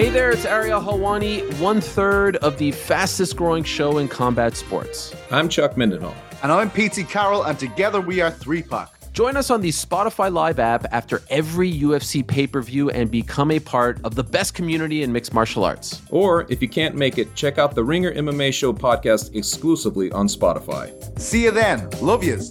Hey there, it's Ariel Helwani, one third of the fastest growing show in combat sports. I'm Chuck Mindenhall. And I'm PT Carroll, and together we are 3 Pack. Join us on the Spotify Live app after every UFC pay per view and become a part of the best community in mixed martial arts. Or if you can't make it, check out the Ringer MMA Show podcast exclusively on Spotify. See you then. Love yous.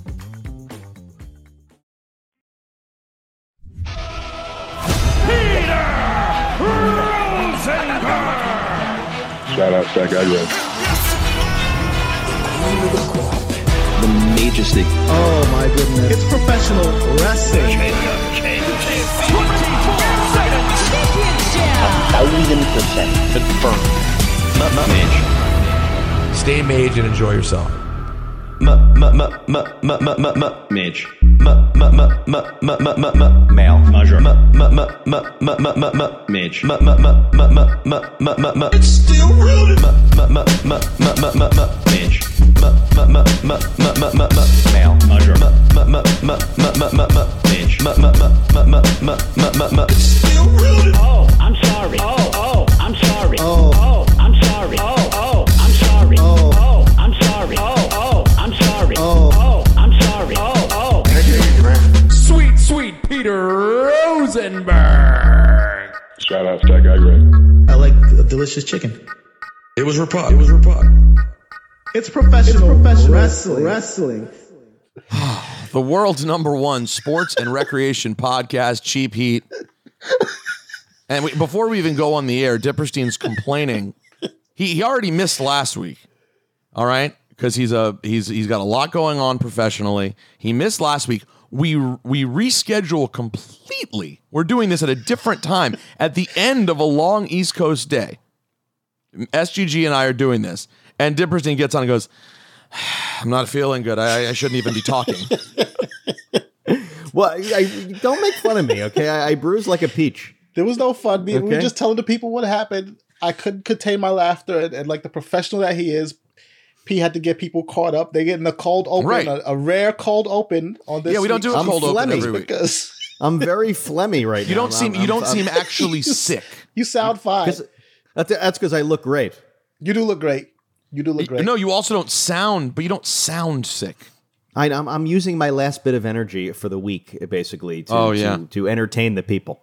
Shout out Stack Agro. The majesty. Oh my goodness. It's professional wrestling. thousand percent confirmed. Mage. Stay mage and enjoy yourself. Mage. Male. Measure. Mage. Ma, ma, ma, ma, ma, ma, ma, ma, ma. It's still rooted. Ma, ma, ma, ma, ma, ma, ma, mage. Ma, ma, ma, ma, ma, ma, ma, male. Measure. Mage. Ma, ma, ma, ma, ma, ma, ma, ma. It's still rooted. Oh, I'm sorry. Oh, oh, I'm sorry. Oh, delicious chicken. It was Rapod. It was Rapod. It's professional, professional wrestling. wrestling. the world's number one sports and recreation podcast, Cheap Heat. And we, before we even go on the air, Diperstein's complaining. He, he already missed last week. All right, because he's a he's he's got a lot going on professionally. He missed last week. We we reschedule completely. We're doing this at a different time at the end of a long East Coast day. SGG and I are doing this, and Diperstein gets on and goes, "I'm not feeling good. I, I shouldn't even be talking." Well, I, I, don't make fun of me, okay? I, I bruise like a peach. There was no fun. We, we were just telling the people what happened. I couldn't contain my laughter, and, and like the professional that he is, P had to get people caught up. They're getting a cold open, Right. a, a rare cold open on this. Yeah, we don't do a week's cold open every week. because I'm very phlegmy right You now. don't seem I'm- you don't I'm- seem actually sick. you sound fine. 'cause- That's that's because I look great. You do look great. You do look great. No, you also don't sound, but you don't sound sick. I, I'm I'm using my last bit of energy for the week, basically, to Oh, yeah. to, to entertain the people,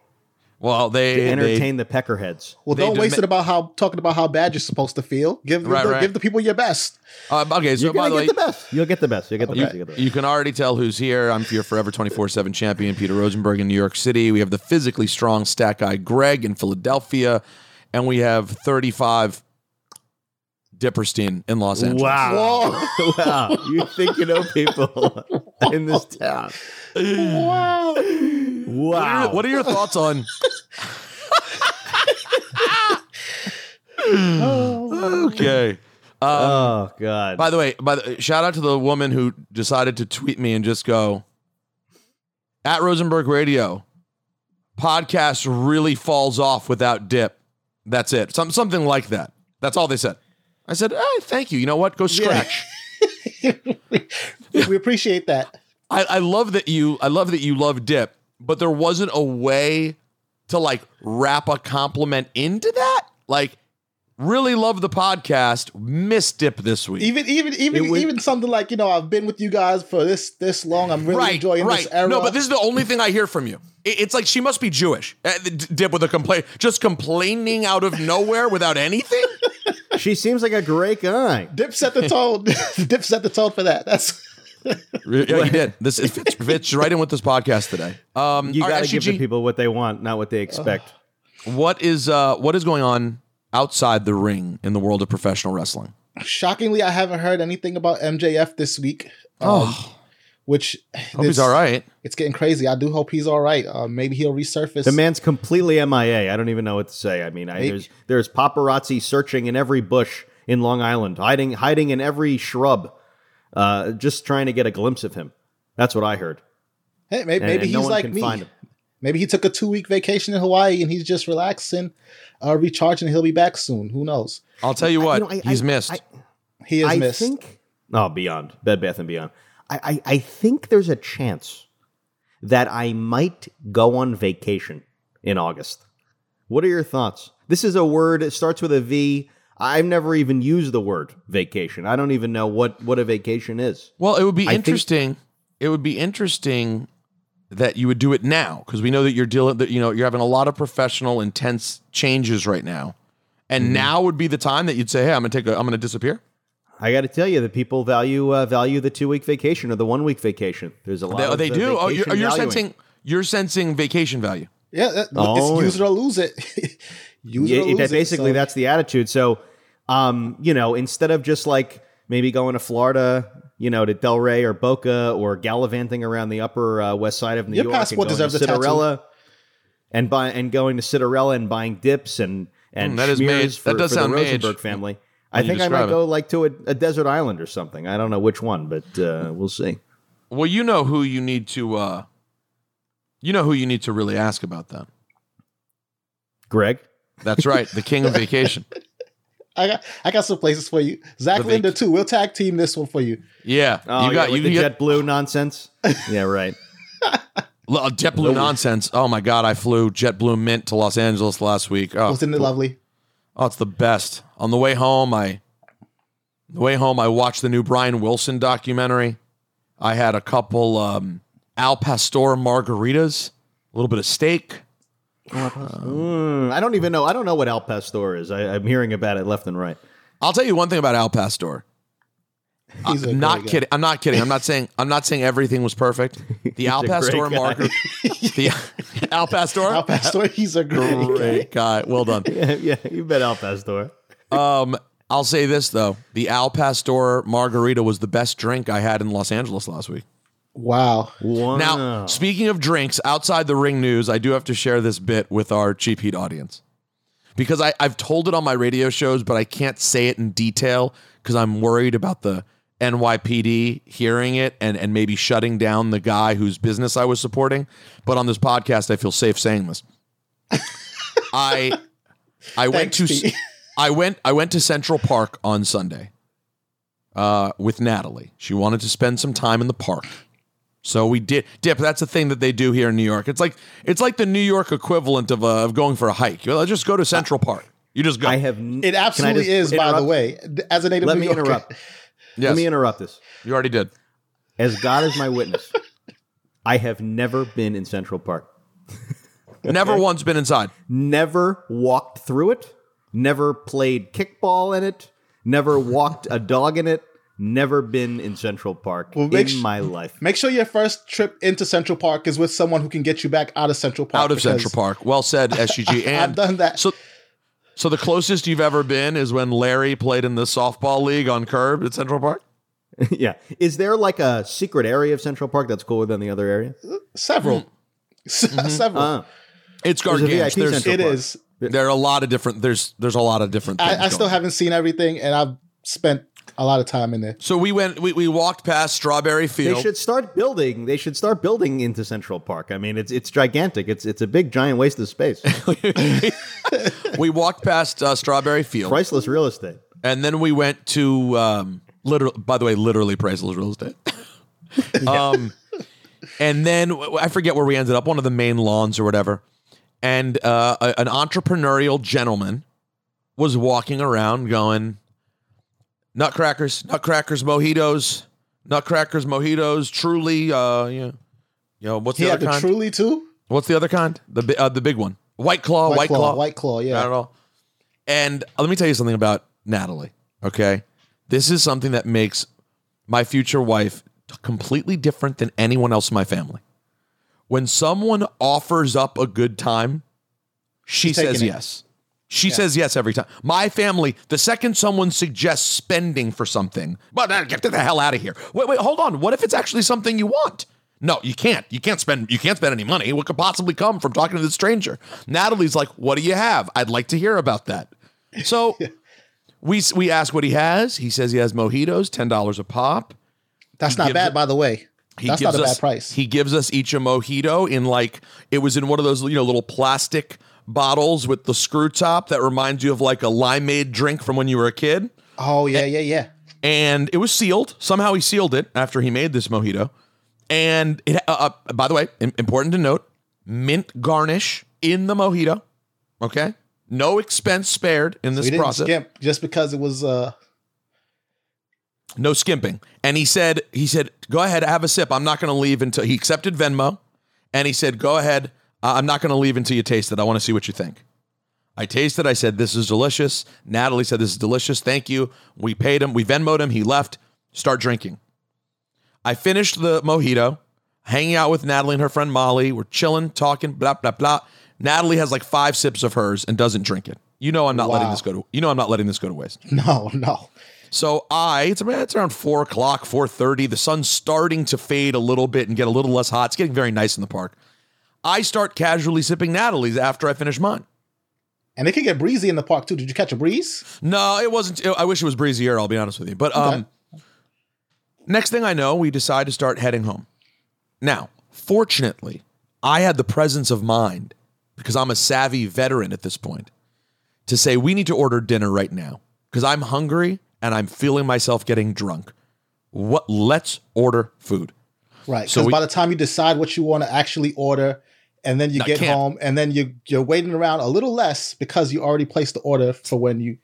Well, they to they- entertain the peckerheads. well, don't waste dema- it about how talking about how bad you're supposed to feel. Give Right, the, right. give the people your best. uh, okay. So You're by gonna the way, get the best. You'll get the best. You'll get the you, best. You'll get the best. you can already tell who's here. I'm your forever 24 seven champion, Peter Rosenberg in New York City. We have the physically strong stat guy Greg in Philadelphia, and we have 35 Diperstein in Los Angeles. Wow. wow. You think you know people in this town. Wow. What are, your, Wow. what are your thoughts on? okay. Um, oh, God. By the way, by the shout out to the woman who decided to tweet me and just go at Rosenberg Radio. Podcast really falls off without dip. That's it. Some something like that. That's all they said. I said, hey, thank you. You know what? Go scratch. we appreciate that. I, I love that you I love that you love dip, but there wasn't a way to like wrap a compliment into that. Like Really love the podcast. Missed dip this week. Even even even It would- even something like you know I've been with you guys for this this long. I'm really right, enjoying right. this era. No, but this is the only thing I hear from you. It- It's like she must be Jewish. Uh, Dip with a complaint, just complaining out of nowhere without anything. She seems like a great guy. Dip set the tone. Dip set the tone for that. That's Yeah, you did. This it fits, fits right in with this podcast today. Um, You all got right, to give the people what they want, not what they expect. what is uh, what is going on outside the ring in the world of professional wrestling? shockingly I haven't heard anything about MJF this week. Um, which Hope he's all right. It's getting crazy. I do hope he's all right. Uh, maybe he'll resurface. The man's completely MIA. I don't even know what to say. I mean, I, there's there's paparazzi searching in every bush in Long Island, hiding hiding in every shrub, uh, just trying to get a glimpse of him. That's what I heard. Hey, maybe, And- maybe and he's one like me. Maybe he took a two week vacation in Hawaii and he's just relaxing, uh, recharging. He'll be back soon. Who knows? I'll tell you what, know, I- he's I- missed. I- He is I missed. think. Oh, beyond Bed Bath and Beyond. I, I I think there's a chance that I might go on vacation in August. What are your thoughts? This is a word. It starts with a V. I've never even used the word vacation. I don't even know what what a vacation is. Well, it would be I think- interesting. it would be interesting that you would do it now because we know that you're dealing that you know you're having a lot of professional intense changes right now, and Mm-hmm. now would be the time that you'd say, "Hey, I'm gonna take a, I'm gonna disappear." I got to tell you, that people value uh, value the two week vacation or the one week vacation. There's a lot. They, of, they uh, do. Oh, you're, you're sensing you're sensing vacation value. Yeah, that, Oh, it's use yeah. it or lose it. use Yeah, it or lose that- basically it. So- that's the attitude. So, um, you know, instead of just like maybe going to Florida, you know, to Delray or Boca or gallivanting around the upper uh, west side of New Your York, passport and going deserves to a tattoo. Citarella and buy and going to Citarella and buying dips and and Mm, that is made- for, that does for the sound made Rosenberg family. when I think I might it. go like to a, a desert island or something. I don't know which one, but uh, we'll see. Well, you know who you need to. uh You know who you need to really ask about that. Greg, That's right, the king of vacation. I got I got some places for you. Zach The vac- Linder too. We'll tag team this one for you. Yeah, oh, you got yeah, with you the got JetBlue nonsense. yeah, right. L- uh, JetBlue nonsense. Oh my god, I flew JetBlue Mint to Los Angeles last week. Oh, Wasn't it lovely? oh, it's the best. On the way home, I the way home I watched the new Brian Wilson documentary. I had a couple um, Al Pastor margaritas, a little bit of steak. Mm, I don't even know. I don't know what Al Pastor is. I, I'm hearing about it left and right. I'll tell you one thing about Al Pastor. He's a I'm not great guy. kidding. I'm not kidding. I'm not saying I'm not saying everything was perfect. The Al Pastor guy. margarita. the Al Pastor. Al Pastor, he's a great guy. Guy. Well done. Yeah, yeah, you bet Al Pastor. Um, I'll say this though: the Al Pastor margarita was the best drink I had in Los Angeles last week. Wow. Wow. Now, speaking of drinks, outside the ring news, I do have to share this bit with our cheap heat audience because I, I've told it on my radio shows, but I can't say it in detail because I'm worried about the NYPD hearing it and and maybe shutting down the guy whose business I was supporting. But on this podcast, I feel safe saying this. I I went to Pete. I went I went to Central Park on Sunday uh, with Natalie. She wanted to spend some time in the park. So we did dip. That's a thing that they do here in New York. It's like it's like the New York equivalent of, uh, of going for a hike. You know, just go to Central Park. You just go. I have. n- It absolutely just is, by the way. As a native Let New me Yorker. interrupt. Yes. Let me interrupt this. You already did. As God is my witness, I have never been in Central Park. Never once been inside. Never walked through it. Never played kickball in it. Never walked a dog in it. Never been in Central Park Well, in sh- my life. Make sure your first trip into Central Park is with someone who can get you back out of Central Park. Out of Central Park. Well said, SGG. And I've done that. So, so the closest you've ever been is when Larry played in the softball league on Curb at Central Park. yeah. Is there like a secret area of Central Park that's cooler than the other area? Several. Several. Uh, It's gargantuan. VIP There's, Central It Park. is. there are a lot of different. There's there's a lot of different. Things I, I still haven't seen everything, and I've spent a lot of time in there. So we went. We, we walked past Strawberry Field. They should start building. They should start building into Central Park. I mean, it's it's gigantic. It's it's a big giant waste of space. we walked past uh, Strawberry Field, Priceless real estate. and then we went to um, literal. By the way, literally priceless real estate. um, and then I forget where we ended up. One of the main lawns or whatever. And uh, a- an entrepreneurial gentleman was walking around going, Nutcrackers, Nutcrackers, mojitos, Nutcrackers, mojitos, truly, uh, you know, you know what's He the other the kind? Truly too. What's the other kind? The uh, the big one, White Claw, White, White Claw, Claw, White Claw, yeah. Not at all. And uh, let me tell you something about Natalie. Okay, this is something that makes my future wife completely different than anyone else in my family. When someone offers up a good time, she She's says yes. She says yes every time. My family, the second someone suggests spending for something, well, then get the hell out of here. Wait, wait, hold on. What if it's actually something you want? No, you can't. You can't spend. You can't spend any money. What could possibly come from talking to the stranger? Natalie's like, "What do you have? I'd like to hear about that." So we we ask what he has. He says he has mojitos, ten dollars a pop. That's He not bad, it- by the way. He That's not a us- bad price. He gives us each a mojito in like it was in one of those you know little plastic bottles with the screw top that reminds you of like a limeade drink from when you were a kid. Oh yeah, yeah, yeah. And it was sealed. Somehow he sealed it after he made this mojito. And it, uh, uh, by the way, important to note, mint garnish in the mojito. Okay, no expense spared in this didn't process. skimp just because it was uh no skimping. And he said, he said, go ahead, have a sip. I'm not going to leave until he accepted Venmo. And he said, go ahead. I'm not going to leave until you taste it. I want to see what you think. I tasted. I said, this is delicious. Natalie said, this is delicious. Thank you. We paid him. We Venmoed him. He left. Start drinking. I finished the mojito, hanging out with Natalie and her friend Molly. We're chilling, talking, blah, blah, blah. Natalie has like five sips of hers and doesn't drink it. You know I'm not letting this go to you know I'm not letting this go to waste. no, no. So I, it's, it's around four o'clock, four thirty. The sun's starting to fade a little bit and get a little less hot. It's getting very nice in the park. I start casually sipping Natalie's after I finish mine. And it could get breezy in the park too. Did you catch a breeze? No, it wasn't. I wish it was breezier. I'll be honest with you. But um, next thing I know, we decide to start heading home. Now, fortunately, I had the presence of mind because I'm a savvy veteran at this point to say we need to order dinner right now because I'm hungry and I'm feeling myself getting drunk. What? Let's order food. Right. So Because we- by the time you decide what you want to actually order, and then you No, get can't. home, and then you you're waiting around a little less because you already placed the order for when you.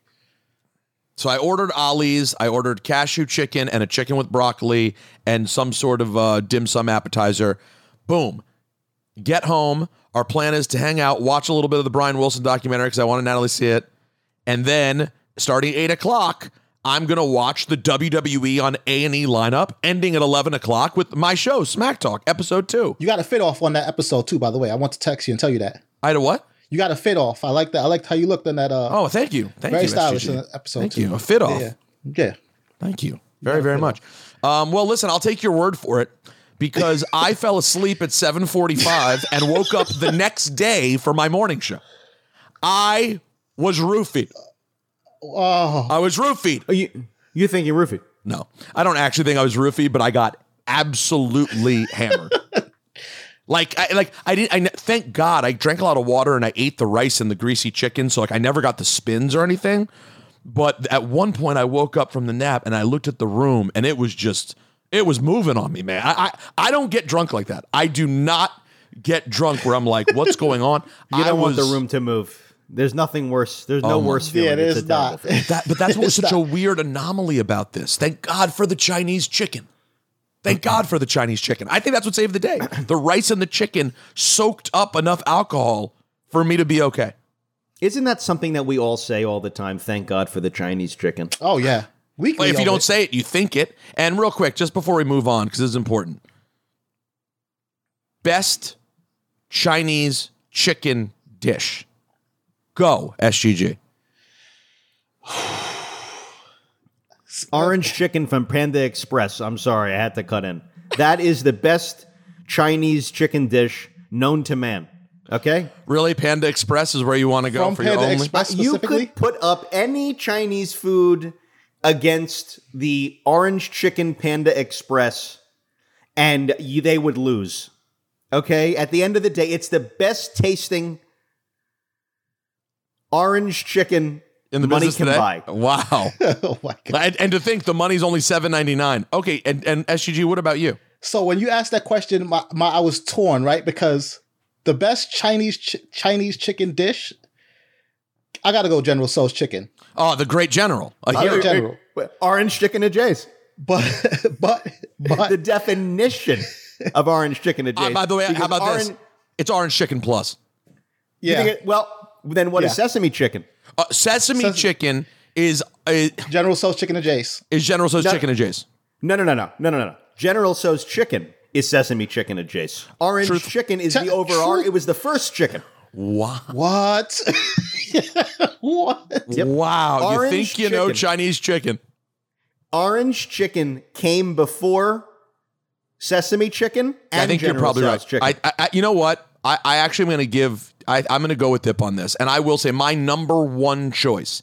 So I ordered Ollie's. I ordered cashew chicken and a chicken with broccoli and some sort of uh, dim sum appetizer. Boom. Get home. Our plan is to hang out, watch a little bit of the Brian Wilson documentary because I wanted Natalie to see it. And then starting eight o'clock, I'm gonna watch the WWE on A and E lineup, ending at eleven o'clock with my show, Smack Talk, episode two. You got to fit off on that episode too. By the way, I want to text you and tell you that. I had a what? You got to fit off. I like that. I liked how you looked in that. Uh, Oh, thank you, thank very you, stylish in that episode. Thank too. you. A fit off. Yeah, yeah. Thank you very, very much. Um, well, listen, I'll take your word for it because I fell asleep at 7:45 and woke up the next day for my morning show. I was roofied. Oh, I was roofied. Oh, you you think you're roofied? No, I don't actually think I was roofied, but I got absolutely hammered. Like, I, like I didn't. I thank God I drank a lot of water and I ate the rice and the greasy chicken, so like I never got the spins or anything. But at one point, I woke up from the nap and I looked at the room and it was just it was moving on me, man. I I, I don't get drunk like that. I do not get drunk where I'm like, what's going on? You I don't want the room to move. There's nothing worse. There's no Oh worse feeling. Yeah, It's there's a terrible not. That, but that's what was It's such a weird anomaly about this. Thank God for the Chinese chicken. Thank God for the Chinese chicken. I think that's what saved the day. The rice and the chicken soaked up enough alcohol for me to be okay. Isn't that something that we all say all the time? Thank God for the Chinese chicken. Oh yeah. Weekly. Well, if you don't it. say it, you think it. And real quick, just before we move on, because this is important. Best Chinese chicken dish. Go, SGG. Orange chicken from Panda Express. I'm sorry, I had to cut in. That is the best Chinese chicken dish known to man. Okay? Really, Panda Express is where you want to go From for your Panda only. Express You specifically. could put up any Chinese food against the orange chicken Panda Express and you, they would lose. Okay? At the end of the day, it's the best tasting orange chicken in the money business can today? buy. Wow. oh my god. and, and to think the money's only seven ninety nine. Okay, and, and SGG, what about you? So when you asked that question, my, my I was torn, right? Because the best Chinese ch- Chinese chicken dish, I gotta go General Tso's chicken. Oh, the great general. A Uh, hero. General. Orange chicken at Jay's. But but but the definition of orange chicken at Uh, by the way, how Because about this? It's orange chicken plus. you yeah. think it- well, then what is Yeah. sesame chicken? Uh, sesame Ses- chicken is uh, General Tso's chicken and Jace. is General Tso's No. chicken and Jace. No, no, no, no, no, no, no, no. General Tso's chicken is sesame chicken at Jay's. Orange Truth- chicken is Te- the overall. truth- It was the first chicken. Wow. What? what? Yep. Wow. you think you know chicken. Chinese chicken? Orange chicken came before sesame chicken. And I think you're probably Tso's right. Chicken. I, I, I- you know what? I, I actually am going to give. I, I'm going to go with Dip on this, and I will say my number one choice.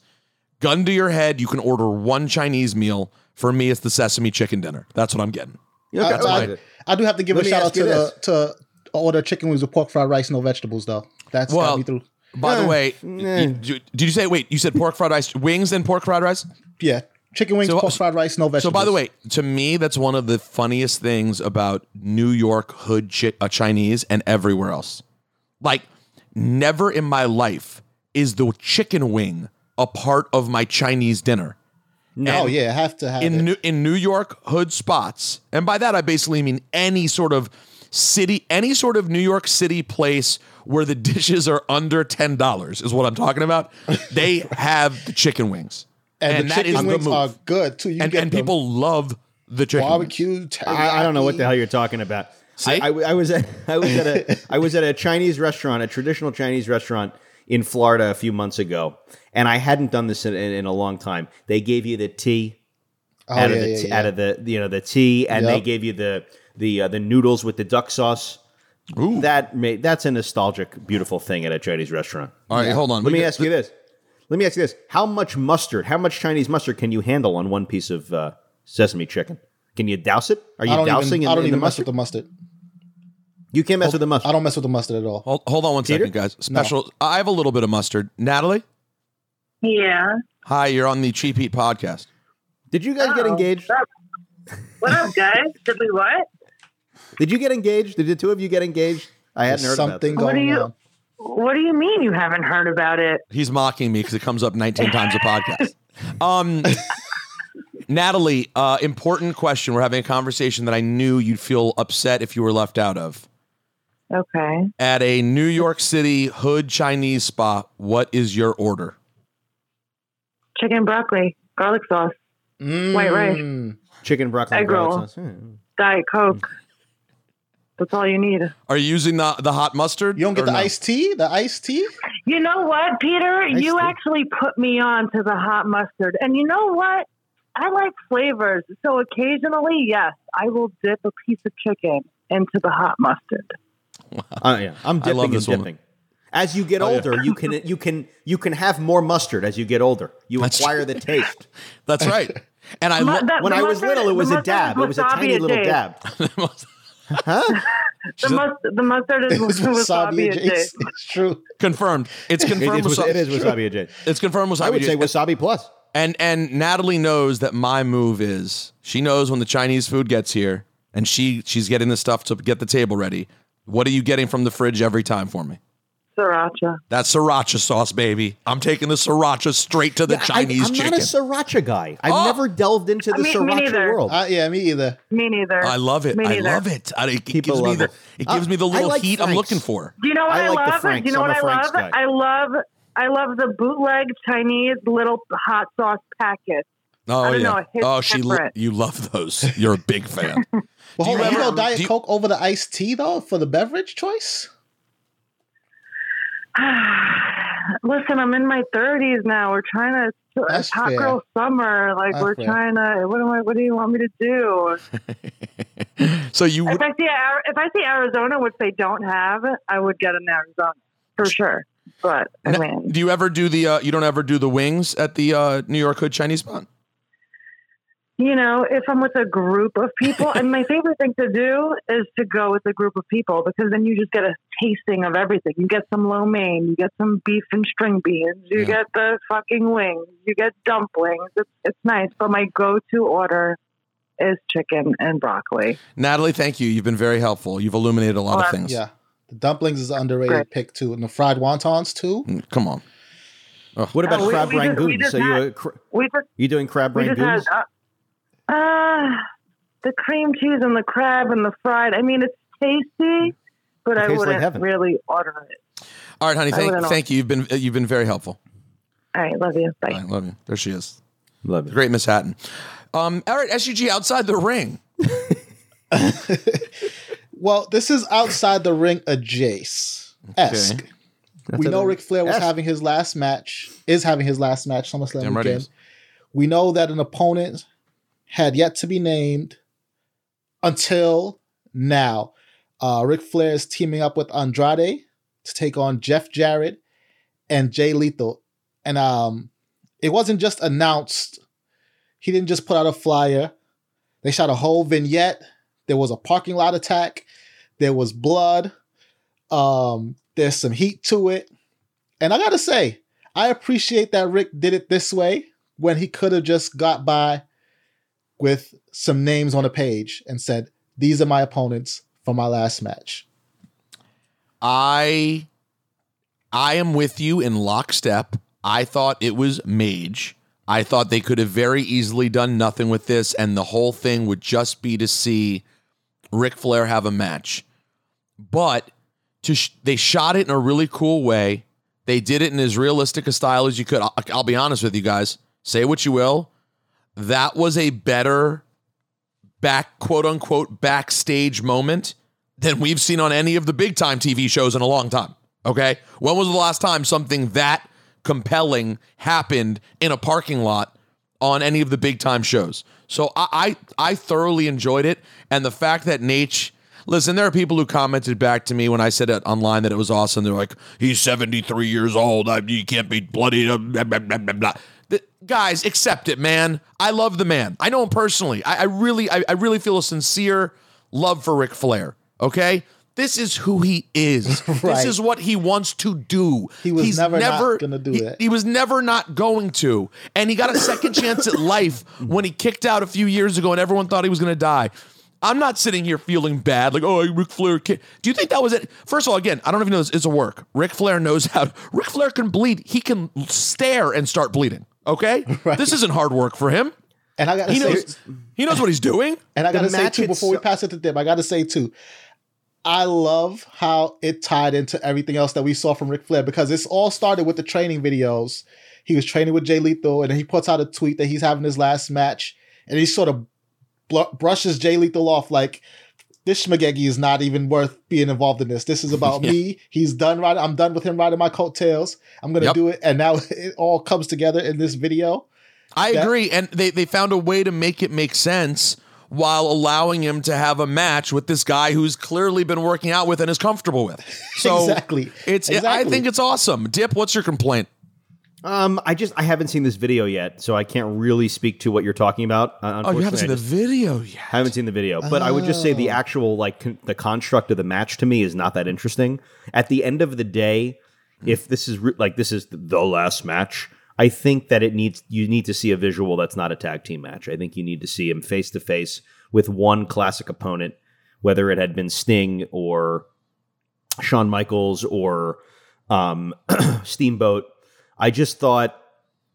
Gun to your head, you can order one Chinese meal. For me, it's the sesame chicken dinner. That's what I'm getting. Yeah, I, that's I- fine. I do have to give Let a shout out to the to order chicken wings with pork fried rice, no vegetables though. That's Well, got me through. By the Eh, way, you- you- did you say wait? You said pork fried rice, wings, and pork fried rice. Yeah, chicken wings, So- pork fried rice, no vegetables. So, by the way, to me, that's one of the funniest things about New York hood chi- uh, Chinese and everywhere else. Like, never in my life is the chicken wing a part of my Chinese dinner. oh yeah, I have to have in it. New, in New York hood spots, and by that I basically mean any sort of city, any sort of New York City place where the dishes are under ten dollars is what I'm talking about. They have the chicken wings, and, the that is chicken the wings move. are good too. You and get and people love the chicken. wings. barbecue. I, I don't know what the hell you're talking about. I, I, I was at I was at a I was at a Chinese restaurant, a traditional Chinese restaurant in Florida a few months ago, and I hadn't done this in, in, in a long time. They gave you the tea Oh, out of the yeah, t- yeah. out of the you know the tea, and they gave you the the uh, the noodles with the duck sauce. That made that's a nostalgic, beautiful thing at a Chinese restaurant. All right, hold on. Let We me got- ask you this. Let me ask you this: How much mustard? How much Chinese mustard can you handle on one piece of uh, sesame chicken? Can you douse it? Are you I don't dousing even, in, I don't in even the mess with the mustard. You can't mess with the mustard. I don't mess with the mustard at all. Hold, hold on one Peter? second, guys. Special. I have a little bit of mustard. Natalie, Yeah. hi. You're on the Cheap Heat podcast. Did you guys get Oh, engaged? What up, what up, guys? Did we what? Did you get engaged? Did the two of you get engaged? I hadn't heard something about What do going you on. What do you mean you haven't heard about it? He's mocking me because it comes up 19 times a podcast. Um, Natalie, uh, important question. We're having a conversation that I knew you'd feel upset if you were left out of. Okay. At a New York City hood Chinese spot, what is your order? Chicken broccoli, garlic sauce, white rice, Mm. Chicken broccoli. Egg garlic roll. sauce. Hmm. diet coke. That's all you need. Are you using the, the hot mustard? You don't get the no? iced tea? The iced tea? You know what, Peter? Nice you tea. actually put me on to the hot mustard. And you know what? I like flavors. So occasionally, yes, I will dip a piece of chicken into the hot mustard. Oh yeah, I'm I love dipping and this woman. dipping. As you get Oh, yeah. older, you can you can you can have more mustard as you get older. You That's acquire the taste. That's right. And I Mu- love. that- When I was mustard- little, it was a dab. It was a tiny little Jay's. dab. Huh? The, mus- the mustard is It was wasabi at and It's true. confirmed. It's It, confirmed. is, wasabi- it is wasabi at Jay. It's confirmed. Wasabi I would say wasabi plus. And and Natalie knows that my move is she knows when the Chinese food gets here and she she's getting the stuff to get the table ready. What are you getting from the fridge every time for me? Sriracha. That's sriracha sauce, baby. I'm taking the sriracha straight to the Yeah, Chinese I, am chicken. not a sriracha guy. I've Oh. never delved into I the mean, me sriracha neither. world. Uh, yeah, me either. Me neither. I love it. Me I love it. I, it People gives me love the it. it gives me the Uh, little like heat I'm looking for. Do you know what I I, like the love? Franks. Do you know I'm what a I Frank's love? guy. I love I love the bootleg Chinese little hot sauce packet. Oh I don't yeah. know, oh, she lo- different. you love those. You're a big fan. Well, Do you on. You ever- go Diet do you- Coke over the iced tea, though, for the beverage choice? Listen, I'm in my 30s now. We're trying to. It's That's hot fair. girl summer. Like That's we're fair. trying to. What am I? What do you want me to do? so you if I see if I see Arizona, which they don't have, I would get an Arizona for sure. But I Now, mean, do you ever do the uh, you don't ever do the wings at the uh, New York Hood Chinese spot? You know, if I'm with a group of people, and my favorite thing to do is to go with a group of people because then you just get a tasting of everything. You get some lo mein, you get some beef and string beans, you Yeah. get the fucking wings, you get dumplings. It's it's nice, but my go-to order is chicken and broccoli. Natalie, thank you. You've been very helpful. You've illuminated a lot of things. Yeah. The dumplings is an underrated Great. pick, too. And the fried wontons, too. Mm, Come on. What about Oh, we- crab we just- we rangoon? just So you had- uh, cr- We just you doing crab we just rangoons? had uh, uh, the cream cheese and the crab and the fried. I mean, it's tasty, but It I wouldn't heaven. really order it. All right, honey. Thank, thank you. You've been uh, you've been very helpful. All right, love you. Bye. I love you. There she is. Love you. Great Miss Hatton. Um, all right, SUG outside the ring. Well, this is outside the ring a Jace esque. Okay. We know a- Ric Flair was esque. having his last match, is having his last match SummerSlam Damn right weekend. is. We know that an opponent had yet to be named until now. Uh, Ric Flair is teaming up with Andrade to take on Jeff Jarrett and Jay Lethal. And um, it wasn't just announced. He didn't just put out a flyer. They shot a whole vignette. There was a parking lot attack. There was blood. Um, there's some heat to it. And I gotta say, I appreciate that Rick did it this way when he could have just got by with some names on a page and said, These are my opponents for my last match. I I am with you in lockstep. I thought it was Mage. I thought they could have very easily done nothing with this, and the whole thing would just be to see Ric Flair have a match. But to sh- they shot it in a really cool way. They did it in as realistic a style as you could. I'll, I'll be honest with you guys. Say what you will. That was a better back quote unquote backstage moment than we've seen on any of the big time TV shows in a long time. Okay. When was the last time something that compelling happened in a parking lot on any of the big time shows? So I I, I thoroughly enjoyed it. And the fact that Nate Listen, there are people who commented back to me when I said it online that it was awesome. They're like, "He's 73 years old. I, you can't be bloody." blah, blah, blah. The- guys, accept it, man. I love the man. I know him personally. I, I really, I, I really feel a sincere love for Ric Flair. Okay, this is who he is. This is what he wants to do. He was He's never not gonna do he, that. He was never not going to, and he got a second chance at life when he kicked out a few years ago, and everyone thought he was going to die. I'm not sitting here feeling bad, like, oh, Ric Flair. Ki-. Do you think that was it? First of all, again, I don't even know this. It's a work. Ric Flair knows how. To, Ric Flair can bleed. He can stare and start bleeding. Okay, this isn't hard work for him. And I gotta He say, knows. He knows what he's doing. And I gotta say too, before we pass it to Dip, I gotta say too, I love how it tied into everything else that we saw from Ric Flair because it's all started with the training videos. He was training with Jay Lethal, and he puts out a tweet that he's having his last match, and he sort of bl- brushes Jay Lethal off like this schmagegi is not even worth being involved in this. This is about Yeah. me. He's done riding. I'm done with him riding my coattails. I'm gonna Yep. do it, and now it all comes together in this video. I That- agree, and they they found a way to make it make sense while allowing him to have a match with this guy who's clearly been working out with and is comfortable with. So Exactly. it's I think it's awesome. Dip, what's your complaint? Um, I just I haven't seen this video yet, so I can't really speak to what you're talking about. Uh, Oh, you haven't seen the video yet. I haven't seen the video, but I would just say the Oh. actual like con- the construct of the match to me is not that interesting. At the end of the day, if this is re- like this is the last match, I think that it needs you need to see a visual that's not a tag team match. I think you need to see him face to face with one classic opponent, whether it had been Sting or Shawn Michaels or um, Steamboat. I just thought,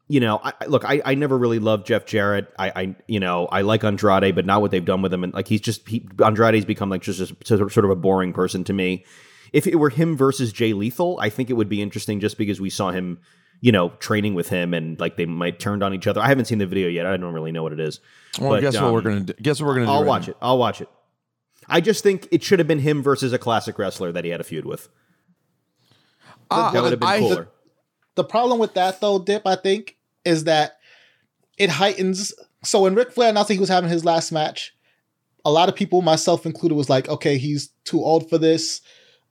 you know, I, look, I, I never really loved Jeff Jarrett. I, I, you know, I like Andrade, but not what they've done with him. And like, he's just he, Andrade's become like just a, sort of a boring person to me. If it were him versus Jay Lethal, I think it would be interesting just because we saw him, you know, training with him and like they might turned on each other. I haven't seen the video yet. I don't really know what it is. Well, But, guess what um, we're gonna do? Guess what we're gonna do? I'll right watch now? it. I'll watch it. I just think it should have been him versus a classic wrestler that he had a feud with. Uh, that would have been I- cooler. The problem with that though, Dip, I think, is that it heightens. So when Ric Flair announced he was having his last match, a lot of people, myself included, was like, "Okay, he's too old for this."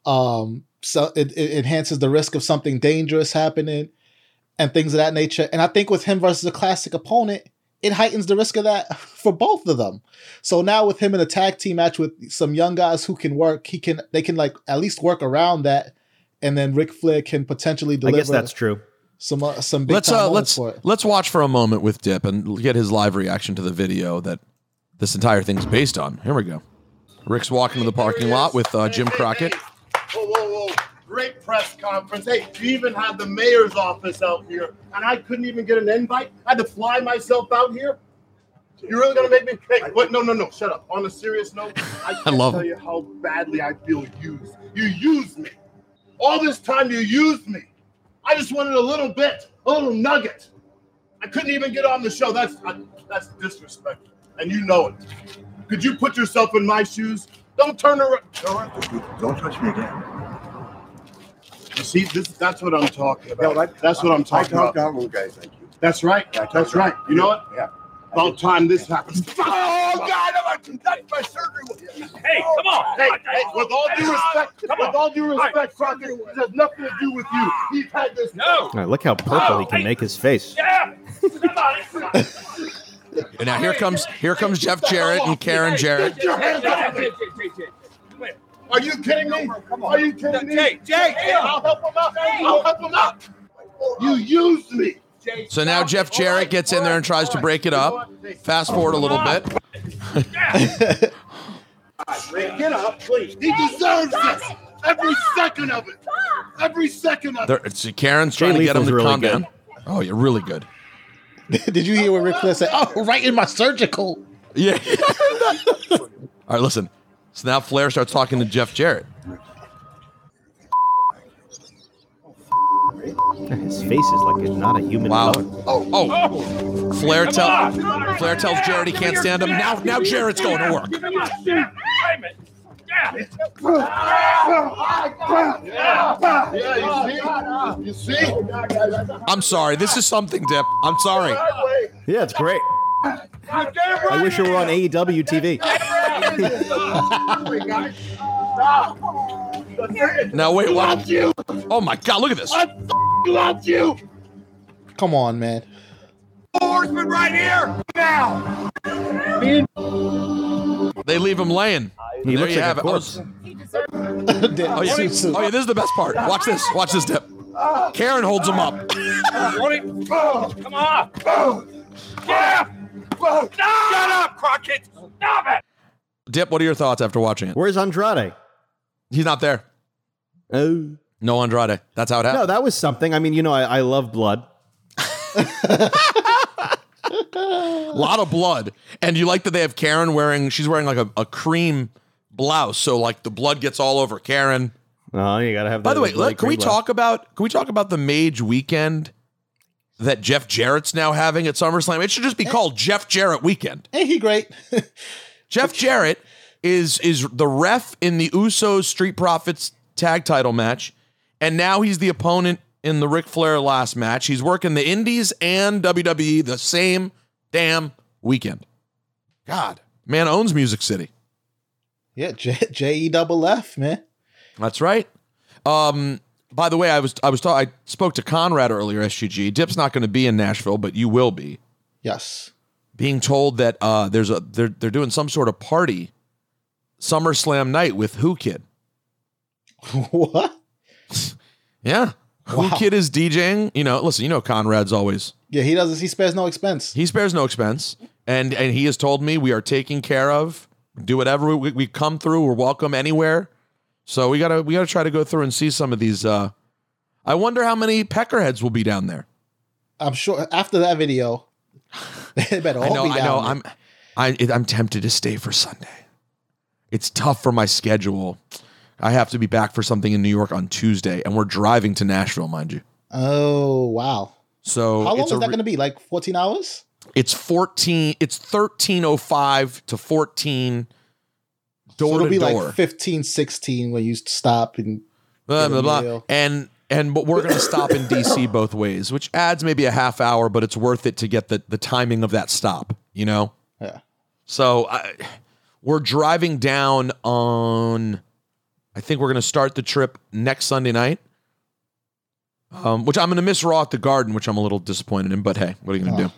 Um, so it, it enhances the risk of something dangerous happening and things of that nature. And I think with him versus a classic opponent, it heightens the risk of that for both of them. So now with him in a tag team match with some young guys who can work, he can they can like at least work around that, and then Ric Flair can potentially deliver. I deliver. guess that's true. Some uh, some big let's time uh, moments let's for it. let's watch for a moment with Dip and get his live reaction to the video that this entire thing's based on. Here we go. Rick's walking to the parking lot with uh, Jim Crockett. Whoa, whoa, whoa. great press conference. Hey, you even had the mayor's office out here, and I couldn't even get an invite. I had to fly myself out here. You're really gonna make me? Hey, what? No, no, no. Shut up. On a serious note, I can't love tell him. you how badly I feel used. You used me. All this time, you used me. I just wanted a little bit, a little nugget. I couldn't even get on the show. That's that's disrespectful, and you know it. Could you put yourself in my shoes? Don't turn around. Don't, touch me again. You see, this that's what I'm talking about. that's what I'm talking about. down, guys. Thank you. That's right. That's right. You know what? Yeah. About time this happens. Oh God! I'm- That's my surgery. Hey, come on. Hey, hey, with all due respect, Come on. with all due respect, Crockett, this has nothing to do with you. He's had this. No. All right, look how purple he can make his face. Yeah. Come on. Come on. And now here comes here comes Jeff Jarrett and Karen Jarrett. Get your hands off me. Are you kidding me? Are you kidding me? Jay, Jay, Jay. I'll help him out. I'll help him out. You used me. So now Jeff Jarrett gets in there and tries to break it up. Fast forward a little bit. Get up, please. He deserves this. Every second of it. Every second of it. it's, Karen's trying to get him to really calm good. down. Oh, you're really good. Did you hear what Ric Flair said? Oh, right in my surgical. Yeah. All right, listen. So now Flair starts talking to Jeff Jarrett. His face is like it's not a human Wow. color. Oh, oh. Flair tell Flair tells Jarrett he can't stand him. Now, now Jarrett's going to work. Come on. Yeah. Wait. Yeah. Yeah, you see? You see? I'm sorry. This is something, Dip. I'm sorry. Yeah, it's great. I wish it were on AEW TV. Now wait, what? Oh my God! Look at this. I love you. Come on, man. Horseman right here. Now. They leave him laying. He there looks you like have a it. Oh, corpse. Oh yeah. oh yeah. This is the best part. Watch this. Watch this, Dip. Karen holds him up. Want it? Come on. Yeah. Shut up, Crockett. Stop it. Dip. What are your thoughts after watching it? Where's Andrade? He's not there. Oh. No Andrade. That's how it happened. No, that was something. I mean, you know, I, I love blood. A lot of blood. And you like that they have Karen wearing, she's wearing like a, a cream blouse. So like the blood gets all over Karen. Oh, you gotta have. By the way, let, can we blood. talk about can we talk about the Mage weekend that Jeff Jarrett's now having at SummerSlam? It should just be eh. called Jeff Jarrett Weekend. Ain't he great? Jeff Jarrett is is the ref in the Usos Street Profits tag title match, and now he's the opponent in the Ric Flair last match. He's working the Indies and WWE the same damn weekend. God, man owns Music City. Yeah, J J E double F, man. That's right. Um, by the way, I was I was ta- I spoke to Conrad earlier. SGG Dip's not going to be in Nashville, but you will be. Yes. Being told that uh, there's a they're they're doing some sort of party, SummerSlam night with Whoo Kid. what? Yeah, Whoo Kid is DJing. You know, listen, you know Conrad's always Yeah, he doesn't. He spares no expense. he spares no expense, and and he has told me we are taken care of. Do whatever we, we come through. We're welcome anywhere. So we gotta we gotta try to go through and see some of these. Uh, I wonder how many peckerheads will be down there. I'm sure after that video, they better all I know, be I down know. there. I'm, I, I'm tempted to stay for Sunday. It's tough for my schedule. I have to be back for something in New York on Tuesday, and we're driving to Nashville, mind you. Oh wow! So How long is that re- going to be? Like 14 hours? It's fourteen. It's thirteen oh five to fourteen. so Door it'll to be door. like 15, 16 when you stop and blah, blah, blah. meal. And and but we're gonna stop in DC both ways, which adds maybe a half hour, but it's worth it to get the the timing of that stop. You know. Yeah. So I, we're driving down on. I think we're gonna start the trip next Sunday night. Um, which I'm gonna miss Raw at the Garden, which I'm a little disappointed in. But hey, what are you gonna do?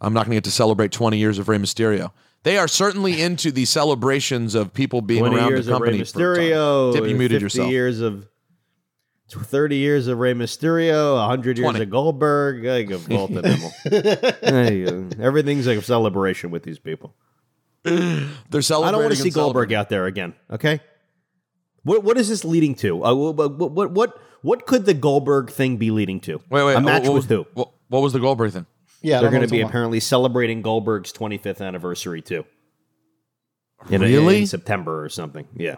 I'm not gonna get to celebrate 20 years of Rey Mysterio. They are certainly into the celebrations of people being 20 around years the of Rey company. for a. Mysterio. Dip, you muted 50 yourself. years of. 30 years of Rey Mysterio, 100 years 20. of Goldberg. I go Gold to them. Hey, uh, Everything's like a celebration with these people. They're celebrating. I don't want to see Goldberg out there again. Okay. What what is this leading to? Uh, what, what what what what could the Goldberg thing be leading to? Wait, wait. a match what, what with was, who? What, what was the Goldberg thing? Yeah, they're going to be you're apparently celebrating Goldberg's 25th anniversary too. In, Really? in September or something. Yeah.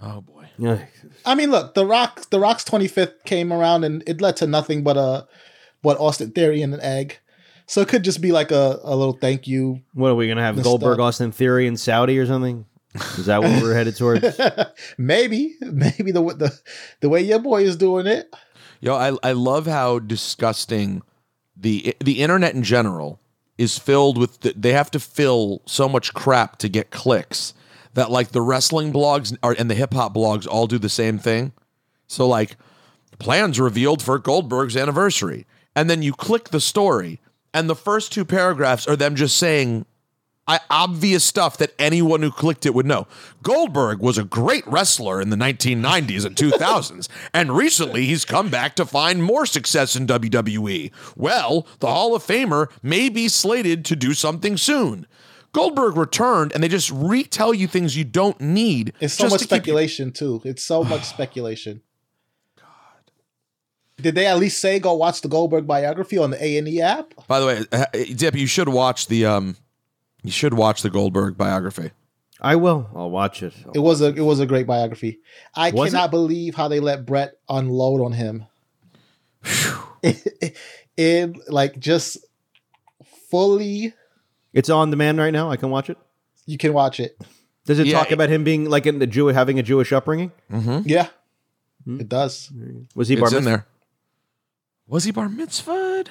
Oh boy. Yeah. I mean, look, the Rock, the Rock's 25th came around and it led to nothing but a, but Austin Theory and an egg. So it could just be like a, a little thank you. What are we going to have? Goldberg, up. Austin Theory, in Saudi or something? Is that what we're headed towards? maybe, maybe the the the way your boy is doing it. Yo, I I love how disgusting the the internet in general is filled with. The, they have to fill so much crap to get clicks that like the wrestling blogs are and the hip hop blogs all do the same thing. So like plans revealed for Goldberg's anniversary, and then you click the story, and the first two paragraphs are them just saying I, obvious stuff that anyone who clicked it would know. Goldberg was a great wrestler in the 1990s and 2000s, and recently he's come back to find more success in WWE. Well, the Hall of Famer may be slated to do something soon. Goldberg returned, and they just retell you things you don't need. It's so much to keep you- speculation too. It's so much speculation. Did they at least say go watch the Goldberg biography on the A and E app? By the way, uh, Dip, you should watch the um, you should watch the Goldberg biography. I will. I'll watch it. It was a it was a great biography. I Was cannot believe how they let Bret unload on him. In like just fully, It's on demand right now. I can watch it. you can watch it. Does it Yeah, talk about him being like in the Jew having a Jewish upbringing? Mm-hmm. Yeah, it does. Was he bar It's in there. Was he bar mitzvahed?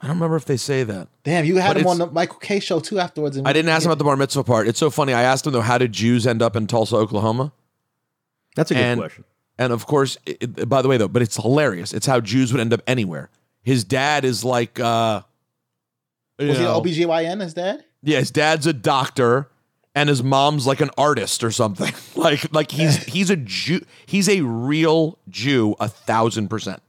I don't remember if they say that. Damn, you had But him on it's- the Michael Kay show too afterwards. and I we didn't ask him about the bar mitzvah part. It's so funny. I asked him though, how did Jews end up in Tulsa, Oklahoma? That's a good And- question. And of course, it, it- by the way though, but it's hilarious. It's how Jews would end up anywhere. His dad is like, uh, you Was he know- an OBGYN? His dad? yeah, his dad's a doctor, and his mom's like an artist or something. like, like he's he's a Jew. He's a real Jew, a thousand percent.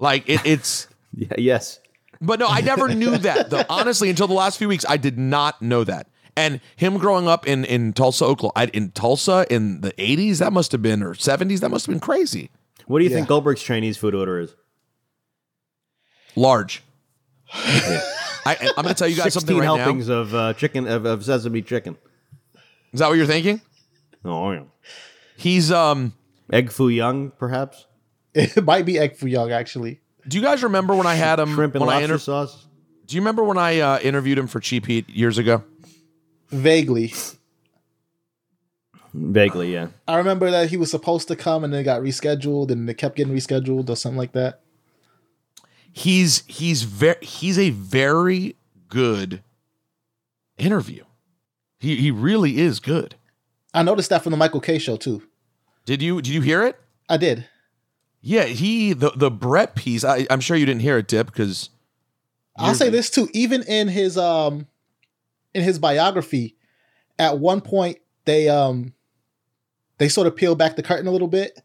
Like it, it's. Yeah, yes. But no, I never knew that. Though honestly, until the last few weeks, I did not know that. And him growing up in in Tulsa, Oklahoma, in Tulsa in the '80s, that must have been or '70s, that must have been crazy. What do you Yeah. think Goldberg's Chinese food order is? Large. I, I'm going to tell you guys something 16 right helpings of uh, chicken of, of sesame chicken. Is that what you're thinking? Oh, yeah. He's um. Egg foo young, perhaps. It might be egg foo young actually. Do you guys remember when I had him? Shrimp and when I lobster inter- sauce. Do you remember when I uh, interviewed him for Cheap Heat years ago? Vaguely, Vaguely, yeah. I remember that he was supposed to come and then it got rescheduled and it kept getting rescheduled or something like that. He's he's very he's a very good interview. He he really is good. I noticed that from the Michael Kay show too. Did you did you hear it? I did. Yeah, he the the Brett piece. I, I'm sure you didn't hear it, Dip, because I'll say this too. Even in his um in his biography, at one point they um they sort of peel back the curtain a little bit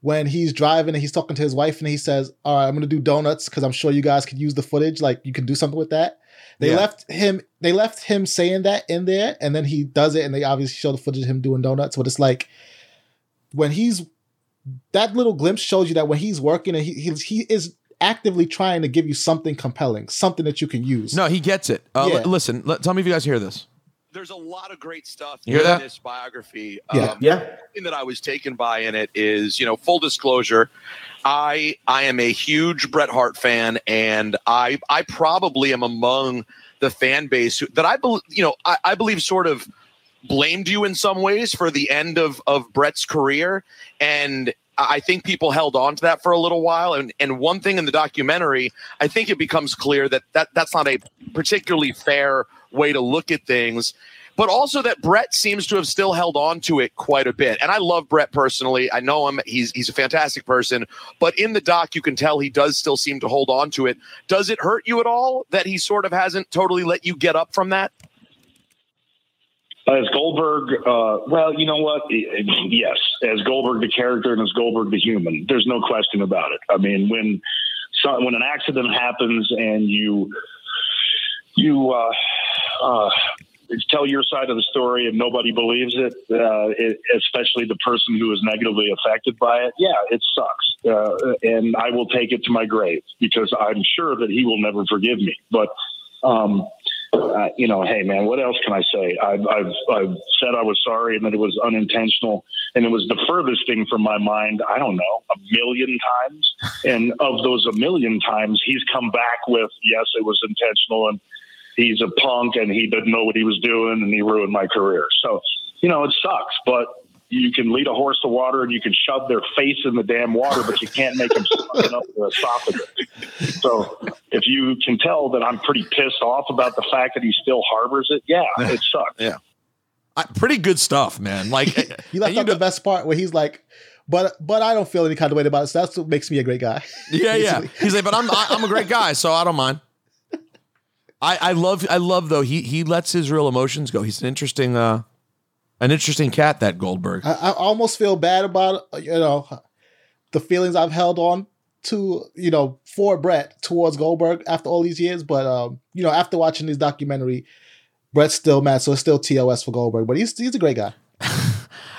when he's driving and he's talking to his wife and he says, "All right, I'm gonna do donuts because I'm sure you guys could use the footage. Like you can do something with that." They Yeah. left him. They left him saying that in there, and then he does it, and they obviously show the footage of him doing donuts. But it's like when he's that little glimpse shows you that when he's working and he he, he is actively trying to give you something compelling, something that you can use. no, he gets it. Uh, Yeah. li- listen, let, tell me if you guys hear this. There's a lot of great stuff You hear in that? this biography. Yeah. Um, Yeah. thing that I was taken by in it is, you know, full disclosure, I I am a huge Bret Hart fan, and I I probably am among the fan base who, that I believe, you know, I, I believe sort of blamed you in some ways for the end of of Bret's career, and I think people held on to that for a little while. And and one thing in the documentary, I think it becomes clear that that that's not a particularly fair way to look at things but also that Bret seems to have still held on to it quite a bit. And I love Bret personally. I know him. He's he's a fantastic person. But in the doc, you can tell he does still seem to hold on to it. Does it hurt you at all that he sort of hasn't totally let you get up from that? As Goldberg, uh, well, you know what? Yes, as Goldberg the character and as Goldberg the human, there's no question about it. I mean, when so, when an accident happens and you you uh, uh, tell your side of the story and nobody believes it, uh, it, especially the person who is negatively affected by it, yeah, it sucks. Uh, and I will take it to my grave because I'm sure that he will never forgive me. But, um, uh, you know, hey man, what else can I say? I've, I've, I've said I was sorry and that it was unintentional, and it was the furthest thing from my mind. I don't know, a million times, and of those a million times, he's come back with, yes, it was intentional, and he's a punk, and he didn't know what he was doing, and he ruined my career. So, you know, it sucks, but you can lead a horse to water and you can shove their face in the damn water, but you can't make them suck it up their esophagus. So if you can tell that I'm pretty pissed off about the fact that he still harbors it, yeah, it sucks. Yeah. I, pretty good stuff, man. Like he left out the best part where he's like, but but I don't feel any kind of way about it. So that's what makes me a great guy. Yeah, yeah. He's like, but I'm I, I'm a great guy, so I don't mind. I I love I love though he he lets his real emotions go. He's an interesting uh an interesting cat that Goldberg. I, I almost feel bad about you know the feelings I've held on to you know for Bret towards Goldberg after all these years, but um you know after watching this documentary, Bret's still mad, so it's still TOS for Goldberg, but he's he's a great guy.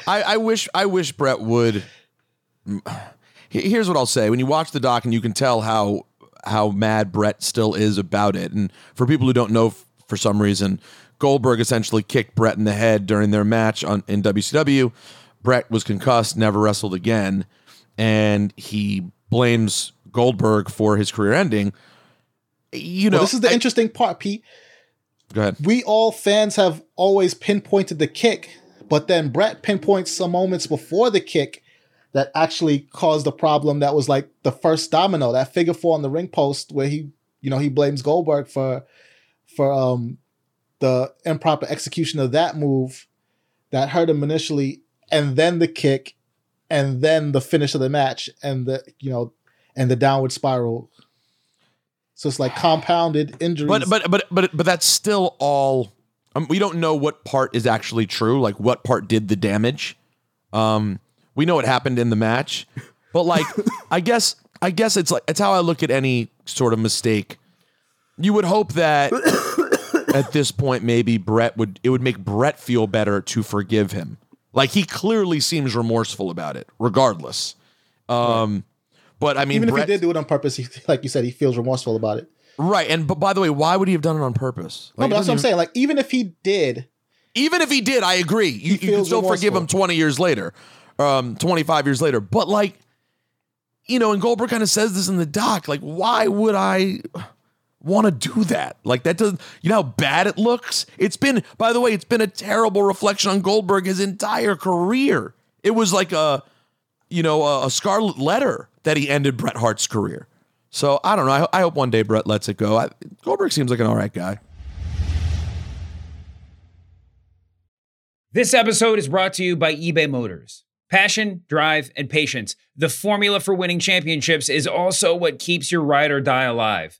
I, I wish I wish Bret would. Here's what I'll say: when you watch the doc, and you can tell how how mad Bret still is about it, and for people who don't know, for some reason, Goldberg essentially kicked Bret in the head during their match on in WCW. Bret was concussed, never wrestled again, and he blames Goldberg for his career ending. You know, Well, this is the interesting part, Pete. go ahead. We all fans have always pinpointed the kick, but then Bret pinpoints some moments before the kick that actually caused the problem that was like the first domino, that figure four on the ring post where he, you know, he blames Goldberg for for um the improper execution of that move that hurt him initially, and then the kick, and then the finish of the match, and the you know, and the downward spiral. So it's like compounded injuries. But but but but but that's still all. Um, we don't know what part is actually true. Like what part did the damage. Um, we know what happened in the match, but like I guess I guess it's like it's how I look at any sort of mistake. You would hope that at this point maybe Bret would it would make Bret feel better to forgive him. Like he clearly seems remorseful about it, regardless. Um, but I mean, even Bret, if he did do it on purpose, he, like you said, he feels remorseful about it. right? And but by the way, why would he have done it on purpose? no, Like, but it that's what I'm doesn't saying. Like even if he did, even if he did, I agree. You, you can feels still forgive him remorseful. 20 years later, um, 25 years later. But like, you know, and Goldberg kind of says this in the doc. Like, why would I want to do that? Like, that doesn't, you know how bad it looks? It's been, by the way, it's been a terrible reflection on Goldberg his entire career. It was like a, you know, a, a scarlet letter that he ended Bret Hart's career. So I don't know. I, I hope one day Bret lets it go. I, Goldberg seems like an all right guy. This episode is brought to you by eBay Motors. Passion, drive, and patience. The formula for winning championships is also what keeps your ride or die alive.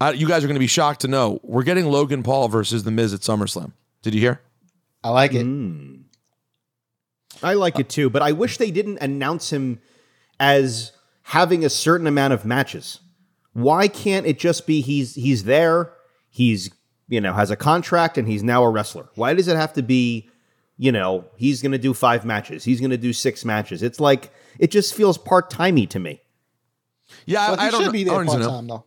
I, you guys are going to be shocked to know we're getting Logan Paul versus The Miz at SummerSlam. Did you hear? I like it. Hmm. I like it too, but I wish they didn't announce him as having a certain amount of matches. Why can't it just be he's he's there, he's you know has a contract and he's now a wrestler? Why does it have to be, you know, he's going to do 5 matches, he's going to do 6 matches? It's like it just feels part-timey to me. Yeah, But he should be there part time though.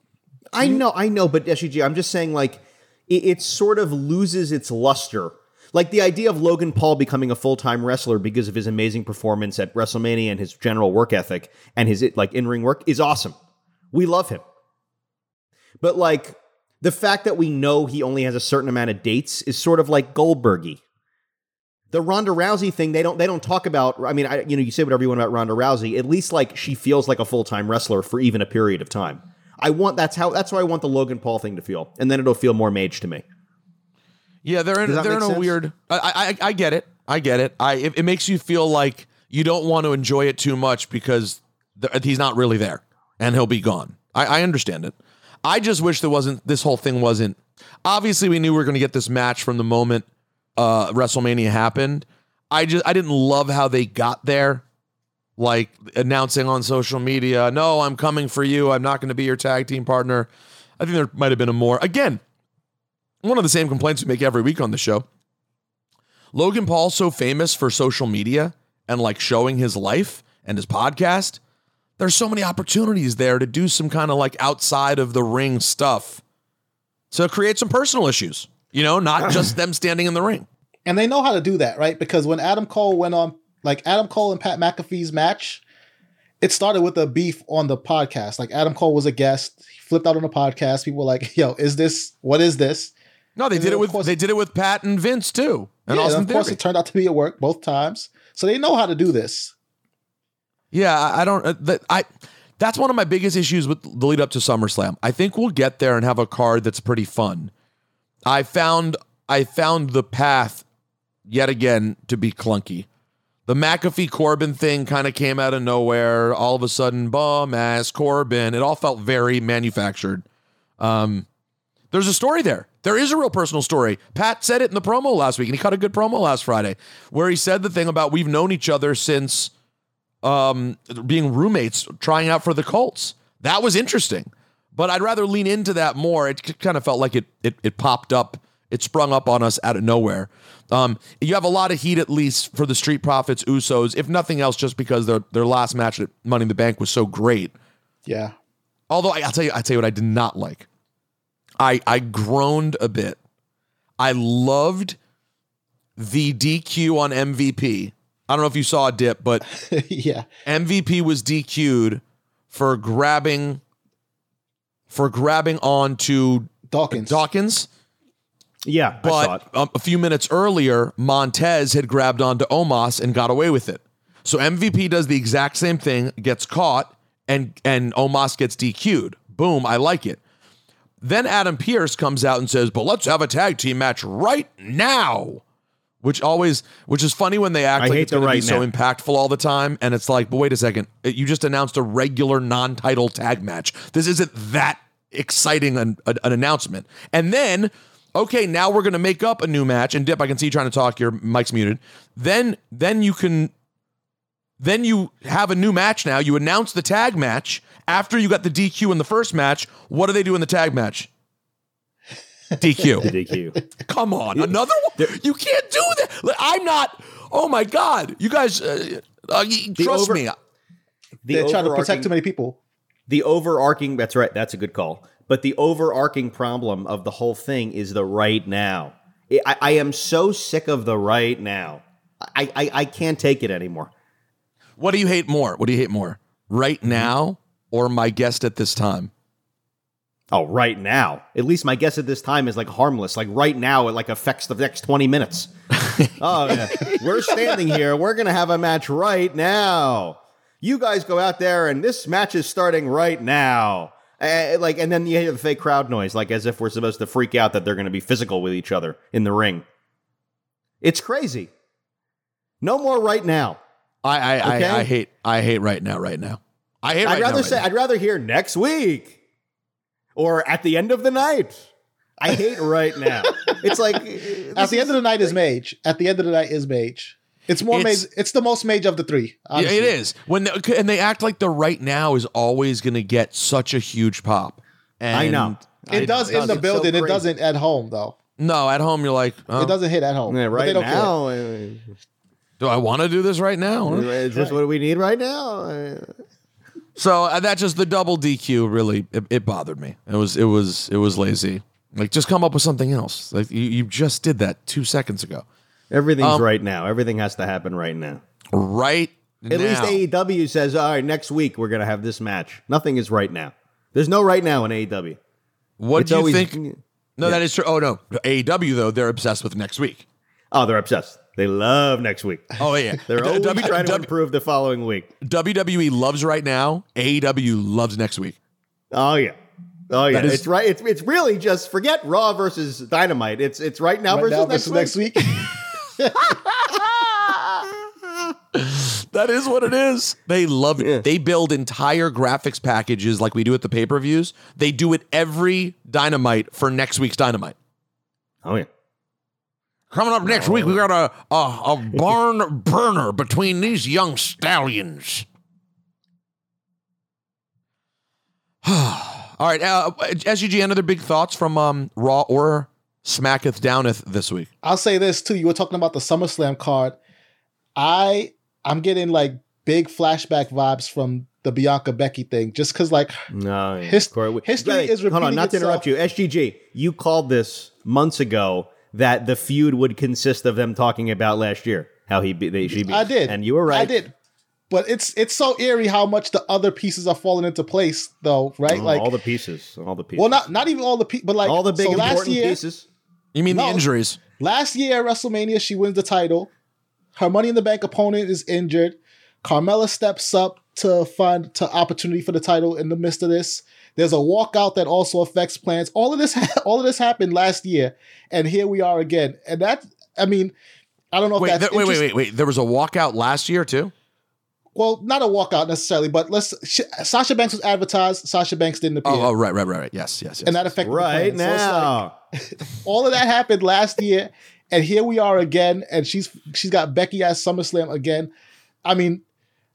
I know, I know, but SUG, I'm just saying, like, it, it sort of loses its luster. Like the idea of Logan Paul becoming a full time wrestler because of his amazing performance at WrestleMania and his general work ethic and his like in ring work is awesome. We love him, but like the fact that we know he only has a certain amount of dates is sort of like Goldbergy. The Ronda Rousey thing, they don't they don't talk about. I mean, I, you know, you say whatever you want about Ronda Rousey. At least like she feels like a full time wrestler for even a period of time. I want that's how that's how I want the Logan Paul thing to feel, and then it'll feel more mage to me. Yeah, they're in, they're in make a weird. I, I I get it. I get it. I it, it makes you feel like you don't want to enjoy it too much because th- he's not really there and he'll be gone. I, I understand it. I just wish there wasn't this whole thing wasn't. Obviously, we knew we were going to get this match from the moment uh, WrestleMania happened. I just I didn't love how they got there, like announcing on social media, "No, I'm coming for you. I'm not going to be your tag team partner." I think there might have been a more again one of the same complaints we make every week on the show. Logan Paul, so famous for social media and like showing his life and his podcast. There's so many opportunities there to do some kind of like outside of the ring stuff to create some personal issues, you know, not just them standing in the ring. And they know how to do that, right? Because when Adam Cole went on, like Adam Cole and Pat McAfee's match, it started with a beef on the podcast. Like Adam Cole was a guest, he flipped out on the podcast. People were like, "Yo, is this what is this?" No, they And did it with course- they did it with Pat and Vince too. And yeah, Austin and of course, Theory. it turned out to be at work both times. So they know how to do this. Yeah, I I don't. Uh, that, I that's one of my biggest issues with the lead up to SummerSlam. I think we'll get there and have a card that's pretty fun. I found I found the path yet again to be clunky. The McAfee Corbin thing kind of came out of nowhere. All of a sudden, bum ass Corbin. It all felt very manufactured. Um, there's a story there. There is a real personal story. Pat said it in the promo last week, and he cut a good promo last Friday, where he said the thing about we've known each other since um, being roommates, trying out for the Colts. That was interesting, but I'd rather lean into that more. It kind of felt like it it, it popped up, it sprung up on us out of nowhere. Um, you have a lot of heat at least for the Street Profits, Usos, if nothing else, just because their their last match at Money in the Bank was so great. Yeah. Although I, I'll tell you, I'll tell you what I did not like. I I groaned a bit. I loved the DQ on MVP. I don't know if you saw a dip, but yeah. MVP was DQ'd for grabbing for grabbing on to Dawkins. Dawkins. Yeah, I saw it. But um, a few minutes earlier, Montez had grabbed onto Omos and got away with it. So MVP does the exact same thing, gets caught, and and Omos gets DQ'd. Boom, I like it. Then Adam Pearce comes out and says, "But let's have a tag team match right now." Which always, which is funny when they act I like it's going the to be right so now. impactful all the time, and it's like, but wait a second, you just announced a regular non-title tag match. This isn't that exciting an, an announcement. And then, okay, now we're going to make up a new match. And Dip, I can see you trying to talk. Your mic's muted. Then, then you can, then you have a new match. Now you announce the tag match after you got the DQ in the first match. What do they do in the tag match? DQ. The DQ. Come on, another one. You can't do that. I'm not. Oh my god, you guys, uh, uh, trust over- me. The They're trying to protect too many people. The overarching, that's right, that's a good call. But the overarching problem of the whole thing is the right now. I, I am so sick of the right now. I, I, I can't take it anymore. What do you hate more? What do you hate more? Right mm-hmm. now or my guest at this time? Oh, right now. At least my guess at this time is like harmless. Like right now, it like affects the next 20 minutes. oh, yeah. we're standing here. We're going to have a match right now. You guys go out there and this match is starting right now. Uh, like, and then you hear the fake crowd noise, like as if we're supposed to freak out that they're going to be physical with each other in the ring. It's crazy. No more right now. I I, Okay? I, I hate I hate right now. Right now. I hate. I'd right rather right say now. I'd rather hear next week or at the end of the night. I hate right now. It's like At the end of the night is Mage. At the end of the night is Mage. It's more It's- Mage. It's the most Mage of the three. Yeah, honestly. it is when they, and they act like the right now is always going to get such a huge pop. And I know. It does in the It's building. so it doesn't at home though. No, at home you're like, oh, It doesn't hit at home. Yeah, But right they don't care. now. uh, do I want to do this right now? Is this what we need right now? So uh, that just the double DQ really it, it bothered me. It was it was it was lazy. Like just come up with something else. Like you, you just did that two seconds ago. Everything's Um, right now. Everything has to happen right now. Right. At least now. AEW says, all right, next week we're going to have this match. Nothing is right now. There's no right now in AEW. What It's do you always- think? No, that is true. Oh no, AEW though they're obsessed with next week. Oh, they're obsessed. They love next week. Oh yeah, They're always W- trying to W- improve the following week. WWE loves right now. AEW loves next week. Oh yeah. Oh yeah, That is- it's right. It's it's really just forget Raw versus Dynamite. It's it's right now, Right versus, now next, versus week. next week. That is what it is. They love it. They build entire graphics packages like we do at the pay per views. They do it every Dynamite for next week's Dynamite. Oh yeah. Coming up next week, we got a a, a barn burner between these young stallions. All right, uh, SUG. Any other big thoughts from um, Raw or Smacketh Downeth this week? I'll say this too. You were talking about the SummerSlam card. I I'm getting like big flashback vibes from the Bianca Becky thing, just because like No, yeah. His- Corey, history Wait, is repeating Hold on, repeating not to interrupt you. SGG, you called this months ago that the feud would consist of them talking about last year how he be, they she be. I did, and you were right. I did, but it's it's so eerie how much the other pieces are falling into place, though, right? Oh, like, all the pieces, all the pieces. well, not not even all the pieces, but like all the big so last important year, pieces. You mean No. the injuries? Last year at WrestleMania, she wins the title. Her Money in the Bank opponent is injured. Carmella steps up to find to opportunity for the title in the midst of this. There's a walkout that also affects plans. All of this, all of this happened last year, and here we are again. And that, I mean, I don't know if Wait, that's th- wait, wait, wait, wait. There was a walkout last year too. Well, not a walkout necessarily, but let's. Sh- Sasha Banks was advertised. Sasha Banks didn't appear, Oh, oh, right, right, right, right. Yes, yes, yes. and that affected the Right plans. So like- now, all of that happened last year, and here we are again, and she's she's got Becky as SummerSlam again. I mean,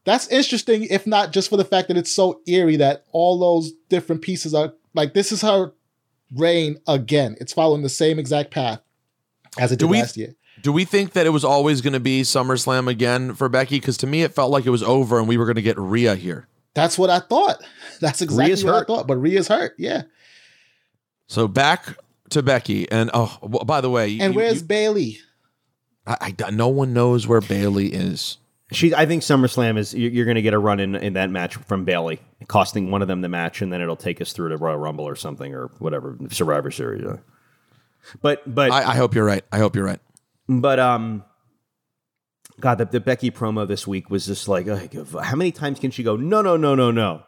that's interesting, if not just for the fact that it's so eerie that all those different pieces are like this is her reign again. It's following the same exact path as it Do did we- last year. Do we think that it was always going to be SummerSlam again for Becky? Because to me, it felt like it was over, and we were going to get Rhea here. That's what I thought. That's exactly Rhea's what hurt. I thought. But Rhea's hurt, yeah. So back to Becky, and oh, w- by the way, And you- where's you- Bayley? I, I- no one knows where Bayley is. she. I think SummerSlam is you- you're going to get a run in in that match from Bayley, costing one of them the match, and then it'll take us through to Royal Rumble or something or whatever Survivor Series. yeah. But but I, I hope you're right. I hope you're right. But um, God, the, the Becky promo this week was just like, oh, how many times can she go? No, no, no, no, no.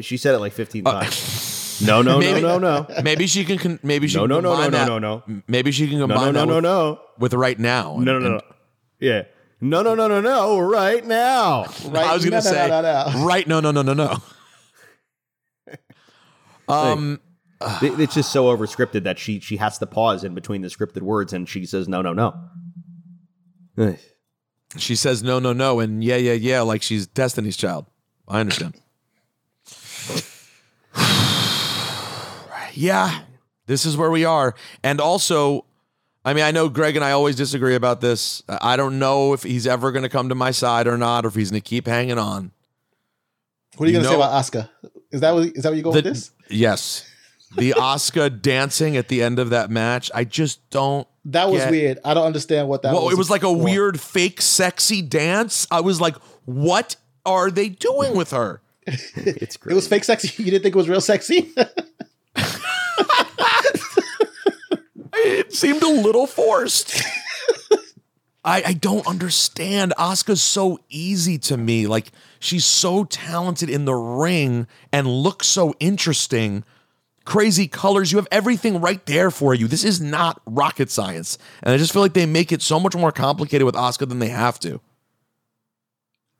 She said it like fifteen times. no, no, Uh, Maybe- no, no, no. Maybe she can. Maybe she No, can no, no, no, combine no, that- no, no. Maybe she can No, combine no, no, that no, with, no. with right now. No, no, no, no. Yeah. No, no, no, no, no. Right now. and- I was gonna no, say no, no, no. right. No, no, no, no, no. Um, It- It's just so overscripted that she she has to pause in between the scripted words and she says no, no, no. She says no, no, no, and yeah, yeah, yeah, like she's Destiny's Child. I understand. yeah, this is where we are, and also. I mean, I know Greg and I always disagree about this. I don't know if he's ever going to come to my side or not, or if he's going to keep hanging on. What are you, You gonna say about Asuka? Is that what is that where you go with The- this? Yes. The Asuka dancing at the end of that match, I just don't. That was get- weird. I don't understand what that well, was. it was like a for. weird, fake, sexy dance. I was like, what are they doing with her? It's great. It was fake sexy. You didn't think it was real sexy? It seemed a little forced. I, I don't understand. Asuka's so easy to me. Like she's so talented in the ring and looks so interesting. Crazy colors. You have everything right there for you. This is not rocket science. And I just feel like they make it so much more complicated with Asuka than they have to.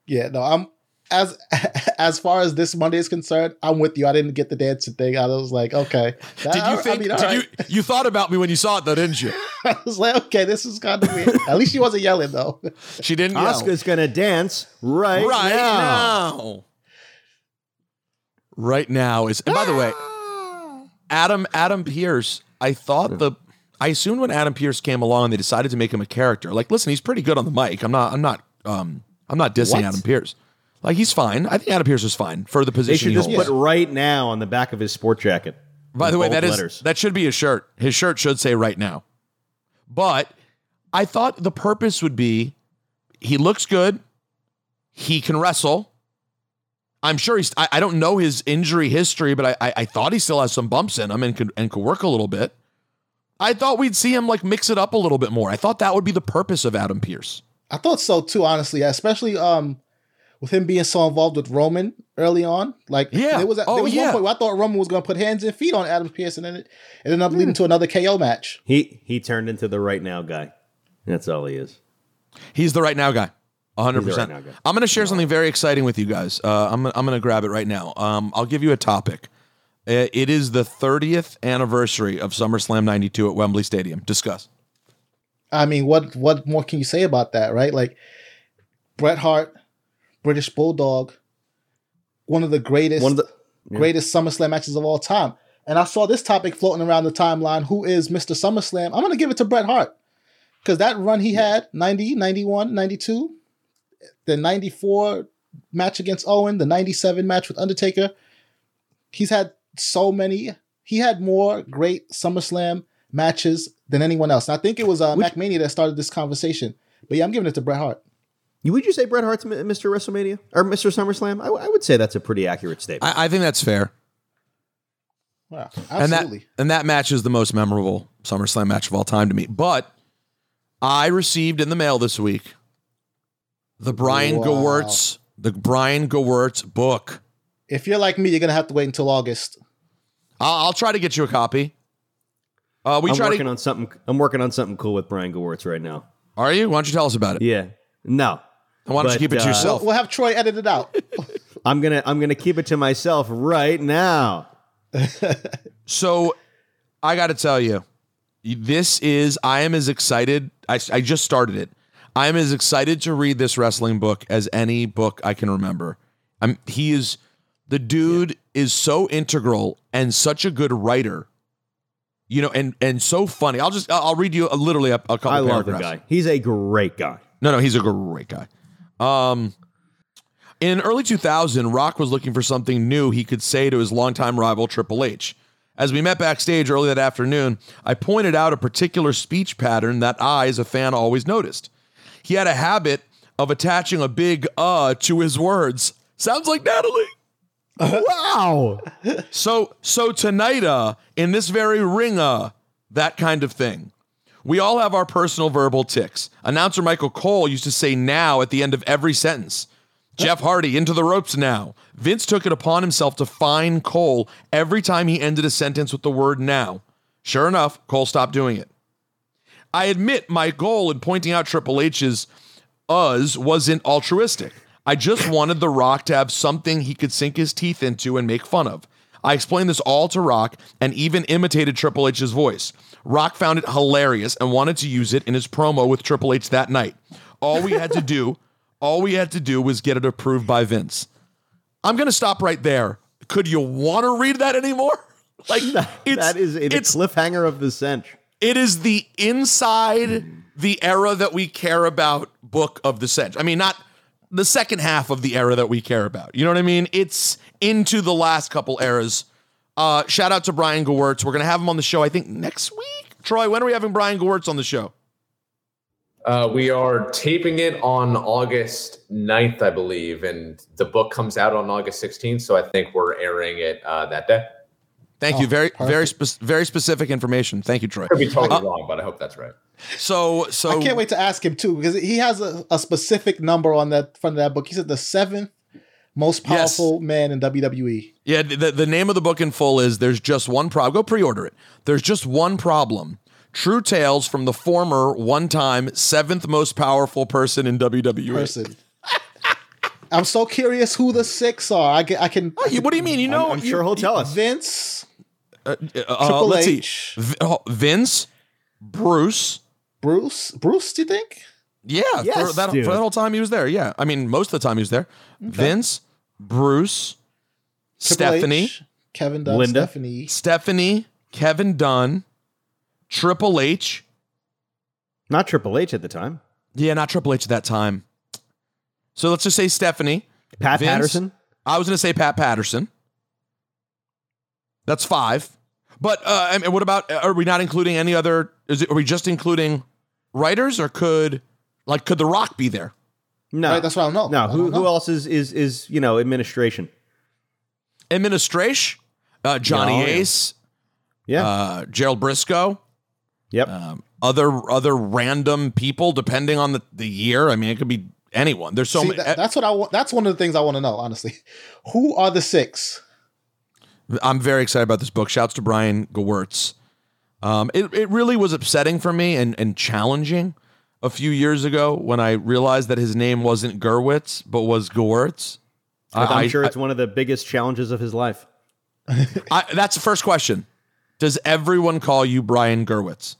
Yeah, no, I'm as as far as this Monday is concerned, I'm with you. I didn't get the dancing thing. I was like, okay. Did you think did you you thought about me when you saw it though, didn't you? I was like, okay, this is kind of weird. At least she wasn't yelling though. She didn't yell. Gonna dance right, right now. now. Right now is and by the way, ah! Adam Adam Pearce, I thought the I assumed when Adam Pearce came along and they decided to make him a character. Like, listen, he's pretty good on the mic. I'm not I'm not um I'm not dissing What? Adam Pearce. Like he's fine. I think Adam Pearce is fine for the They position. should he just holds. put right now on the back of his sport jacket. By the way, bold that is letters. that should be his shirt. His shirt should say right now. But I thought the purpose would be he looks good. He can wrestle. I'm sure he's I, I don't know his injury history, but I, I I thought he still has some bumps in him and could and could work a little bit. I thought we'd see him like mix it up a little bit more. I thought that would be the purpose of Adam Pearce. I thought so too, honestly, especially um with him being so involved with Roman early on. Like, Yeah. there was, Oh, there was yeah. one point where I thought Roman was going to put hands and feet on Adam Pearce, and then it, it ended up Hmm. leading to another KO match. He he turned into the right now guy. That's all he is. He's the right now guy. 100%. He's the right now guy. I'm going to share something very exciting with you guys. Uh, I'm, I'm going to grab it right now. Um, I'll give you a topic. Uh, It is the 30th anniversary of SummerSlam 92 at Wembley Stadium. Discuss. I mean, what what more can you say about that, right? Like Bret Hart, British Bulldog, one of the greatest, One of the- yeah. greatest SummerSlam matches of all time. And I saw this topic floating around the timeline. Who is Mr. SummerSlam? I'm going to give it to Bret Hart because that run he had 90, 91, 92, the 94 match against Owen, the 97 match with Undertaker. He's had so many. He had more great SummerSlam matches than anyone else. And I think it was uh, MacMania that started this conversation. But yeah, I'm giving it to Bret Hart. You would you say Bret Hart's Mr. WrestleMania or Mr. SummerSlam? I, w- I would say that's a pretty accurate statement. I, I think that's fair. Wow, And that, absolutely. and that match is the most memorable SummerSlam match of all time to me. But I received in the mail this week the Brian Wow. Gewirtz, the Brian Gewirtz book. if you're like me, you're gonna have to wait until August. I'll, I'll try to get you a copy. Uh, we I'm try working to. on something. I'm working on something cool with Brian Gewirtz right now. Are you? Why don't you tell us about it? Yeah. No. Why don't you keep it to uh, yourself? We'll have Troy edit it out. I'm gonna I'm gonna keep it to myself right now. So I got to tell you, this is, I am as excited. I, I just started it. I am as excited to read this wrestling book as any book I can remember. I'm, he is, the dude is so integral and such a good writer, you know, and, and so funny. I'll just, I'll read you a, literally a, a couple I love the paragraphs. guy. He's a great guy. No, no, he's a great guy. Um, in early 2000, Rock was looking for something new he could say to his longtime rival Triple H. As we met backstage early that afternoon, I pointed out a particular speech pattern that I, as a fan, always noticed. He had a habit of attaching a big uh to his words. Sounds like Natalie. wow. So so tonight uh in this very ring uh that kind of thing. We all have our personal verbal ticks. Announcer Michael Cole used to say now at the end of every sentence. Jeff Hardy into the ropes now. Vince took it upon himself to fine Cole every time he ended a sentence with the word now. Sure enough, Cole stopped doing it. I admit my goal in pointing out Triple H's us wasn't altruistic. I just wanted The Rock to have something he could sink his teeth into and make fun of. I explained this all to Rock and even imitated Triple H's voice. Rock found it hilarious and wanted to use it in his promo with Triple H that night. All we had to do, all we had to do was get it approved by Vince. I'm going to stop right there. Could you want to read that anymore? Like that is a it's cliffhanger of the century. It is the inside the era that we care about book of the century. I mean, not the second half of the era that we care about. You know what I mean? It's into the last couple eras. Uh, shout out to Brian Gewirtz. We're gonna have him on the show. I think next week. Troy, when are we having Brian Gewirtz on the show? Uh, we are taping it on August 9th, I believe, and the book comes out on August 16th. So I think we're airing it uh, that day. Thank you. Very, very, spe- very specific information. Thank you, Troy. Could be totally Uh, wrong, but I hope that's right. So so I can't wait to ask him too because he has a, a specific number on that front of that book. He said the seventh most Yes. powerful man in. WWE. Yeah, the, the name of the book in full is There's Just One Problem. Go pre order it. There's Just One Problem. True Tales from the former one time seventh most powerful person in WWE. Person. I'm so curious who the six are. I can. I can Oh, you- what do you mean? You know, I'm sure he'll tell us. Vince, Uh, uh, Triple let's H. see. Oh, Vince, Bruce. Bruce, Bruce. Do you think? Yeah, Yes, for, that, for that whole time he was there. Yeah, I mean, most of the time he was there. Vince, Bruce, Triple Stephanie, H, Kevin Dunn, Linda. Stephanie. Stephanie, Kevin Dunn, Triple H. Not Triple H at the time. Yeah, not Triple H at that time. So let's just say Stephanie. Pat Vince. Patterson. I was going to say Pat Patterson. That's five. But uh, I mean, what about? Are we not including any other? Is it? Are we just including writers, or could like could The Rock be there? No, Right, that's what I don't know. no. Who don't know. who else is is is you know administration? Administration, uh, Johnny Oh, yeah. Ace, Yeah. uh, Gerald Brisco, yep. um, other other random people depending on the, the year. I mean, it could be anyone. There's so See, many. that- that's what I want. That's one of the things I want to know. Honestly, who are the six? I'm very excited about this book. Shouts to Brian Gewirtz. Um, it, it really was upsetting for me and, and challenging a few years ago when I realized that his name wasn't Gerwitz, but was Gewirtz. I'm I- sure I- it's one of the biggest challenges of his life. I, that's the first question. Does everyone call you Brian Gerwitz?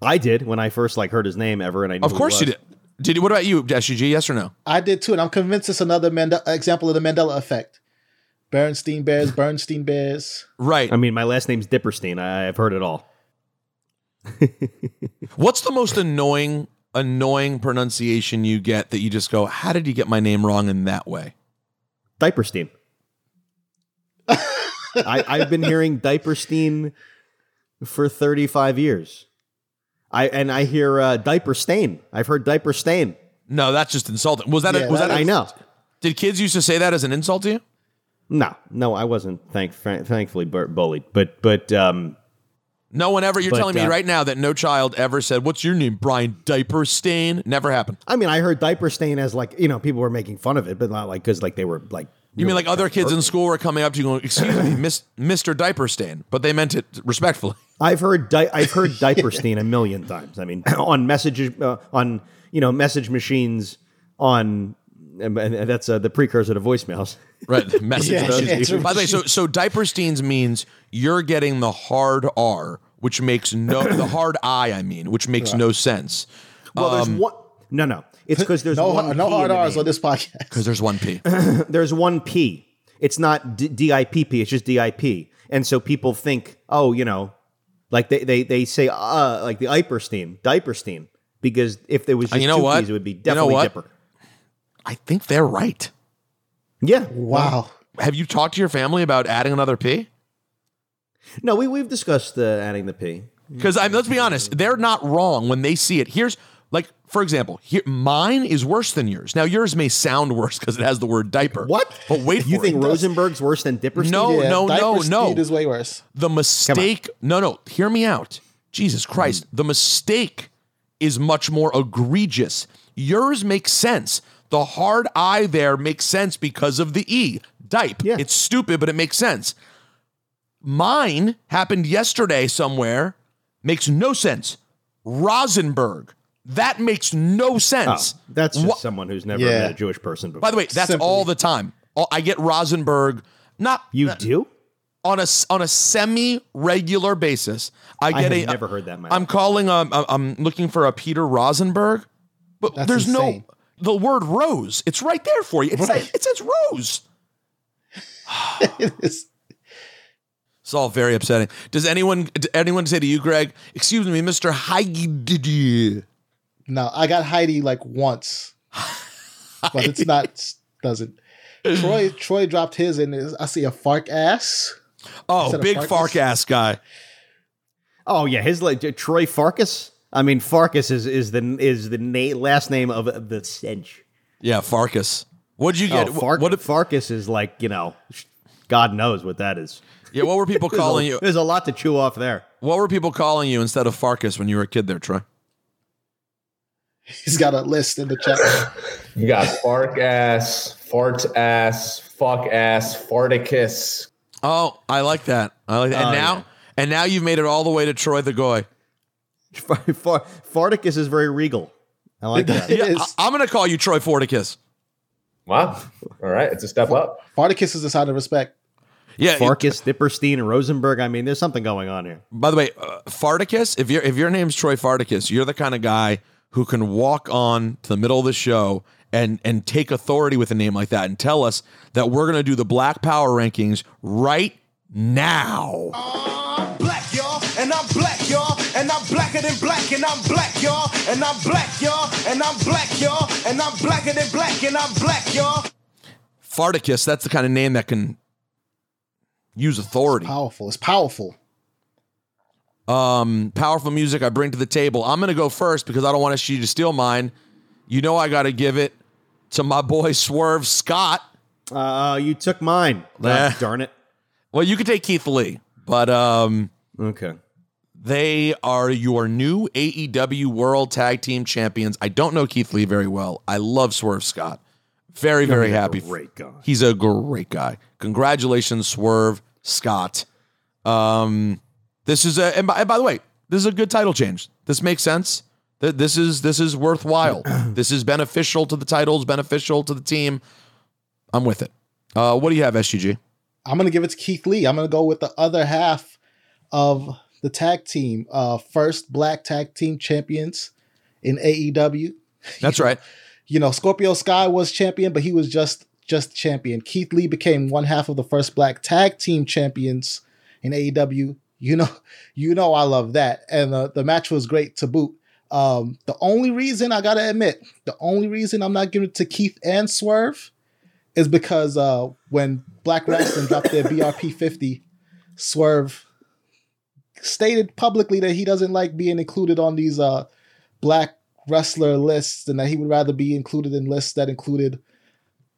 I did when I first like heard his name ever, and I knew Of course you did. Did you? What about you, SUG? Yes or no? I did too, and I'm convinced it's another Mande- example of the Mandela effect. Bernstein Bears, Bernstein Bears. Right. I mean, my last name's Diperstein. I, I've heard it all. What's the most annoying annoying pronunciation you get that you just go, "How did you get my name wrong in that way?" Diaperstein. I, I've been hearing Diaperstein for 35 years. I and I hear uh, diaper stain. I've heard diaper stain. No, that's just insulting. Was that? Yeah, a, was that that? a- I know. Did kids used to say that as an insult to you? No, no, I wasn't. Thank, thankfully, bullied. But but um, No one ever. You're But, telling me uh, right now that no child ever said, "What's your name, Brian Diaper Stain"? Never happened. I mean, I heard diaper stain as like you know people were making fun of it, but not like because like they were like. You mean like other kids in school were coming up to you going, "Excuse me, Miss, Mr. Diaper Stain," but they meant it respectfully. I've heard di- I've heard diaper stain a million times. I mean, on messages uh, on you know message machines on and, and that's uh, the precursor to voicemails. Right. Message. Yeah, messages. yeah. By the way, so so diaper steins means you're getting the hard R, which makes no the hard I. I mean, which makes no sense. Well, there's Um, one. No, no, it's because there's no one no P hard R's on this podcast. because there's one P. There's one P. It's not D- DIPP. It's just DIP, and so people think, oh, you know, like they they they say uh like the Iperstein, Diaperstein, because if there was just you know two what? P's, it would be You know definitely what? Dipper. I think they're right. Yeah. Wow. Have you talked to your family about adding another P? No, we we've discussed uh, adding the P. Because I let's be honest, they're not wrong when they see it. Here's like, for example, here mine is worse than yours. Now yours may sound worse because it has the word diaper. What? But wait for You think it. Rosenberg's worse than Diperstein? No, Yeah, no, no, diaper no. speed is way worse. The mistake. No, no. Hear me out. Jesus Christ. The mistake is much more egregious. Yours makes sense. The hard I there makes sense because of the E. Dipe. Yeah. It's stupid, but it makes sense. Mine happened yesterday somewhere. Makes no sense. Rosenberg. That makes no Oh, sense. that's just Wha- someone who's never Yeah. met a Jewish person before. By the way, that's Simply. all the time. I get Rosenberg. Not you not- do? on a on a semi regular basis. I I get have a. never heard that, man. I'm calling. Um, I'm- I'm looking for a Peter Rosenberg, but That's there's insane. no the word rose. It's right there for you. It, Right. says, it says rose. It is- It's all very upsetting. Does anyone did anyone say to you, Greg? Excuse me, Mister Heidi? no, I got Heidi like once, but it's not doesn't. Troy Troy dropped his and is- I see a fark ass. Oh, big fark ass guy. Oh yeah, his like Troy Farkas. I mean, Farkas is is the is the na- last name of the cinch. Yeah, Farkas. What'd you get? Oh, Fark- what? Farkas is like you know, God knows what that is. Yeah, what were people There's a- calling you? There's a lot to chew off there. What were people calling you instead of Farkas when you were a kid there, Troy? He's got a list in the chat. You got fark ass, fart ass, fuck ass, farticus. Oh, I like that. I like that. And Oh, now, yeah. and now you've made it all the way to Troy the Goy. Far- Farticus is very regal. I like that. Yeah, I, am going to call you Troy Forticus. Wow. All right. It's a step up. Farticus is a sign of respect. Yeah, Farkas, Diperstein, and Rosenberg. I mean, there's something going on here. By the way, uh, Farticus, if your if your name's Troy Farticus, you're the kind of guy who can walk on to the middle of the show and and take authority with a name like that and tell us that we're going to do the Black Power rankings right now. black, and I'm black, y'all, and I'm black, y'all, and I'm black, y'all, and I'm blacker than black, and I'm black, y'all. Farticus, that's the kind of name that can use authority. Powerful. It's powerful. um, powerful music I bring to the table. I'm going to go first because I don't want you to steal mine. You know I got to give it to my boy Swerve Scott. Uh, you took mine. Eh. Darn it. Well, you could take Keith Lee, but um, okay. They are your new AEW World Tag Team Champions. I don't know Keith Lee very well. I love Swerve Scott. Very, very He's a happy. great guy. He's a great guy. Congratulations, Swerve Scott. Um, this is a and by, and by the way, this is a good title change. This makes sense. Th- This is this is worthwhile. this is beneficial to the titles, beneficial to the team. I'm with it. Uh, what do you have, SGG? I'm gonna give it to Keith Lee. I'm gonna go with the other half of the tag team. Uh, first black tag team champions in AEW. That's right. You know, Scorpio Sky was champion, but he was just just champion. Keith Lee became one half of the first black tag team champions in AEW. You know, you know I love that, and the the match was great to boot. Um, the only reason I gotta admit, the only reason I'm not giving it to Keith and Swerve is because uh, when Black Wrestling dropped their BRP 50, Swerve stated publicly that he doesn't like being included on these uh, black wrestler lists and that he would rather be included in lists that included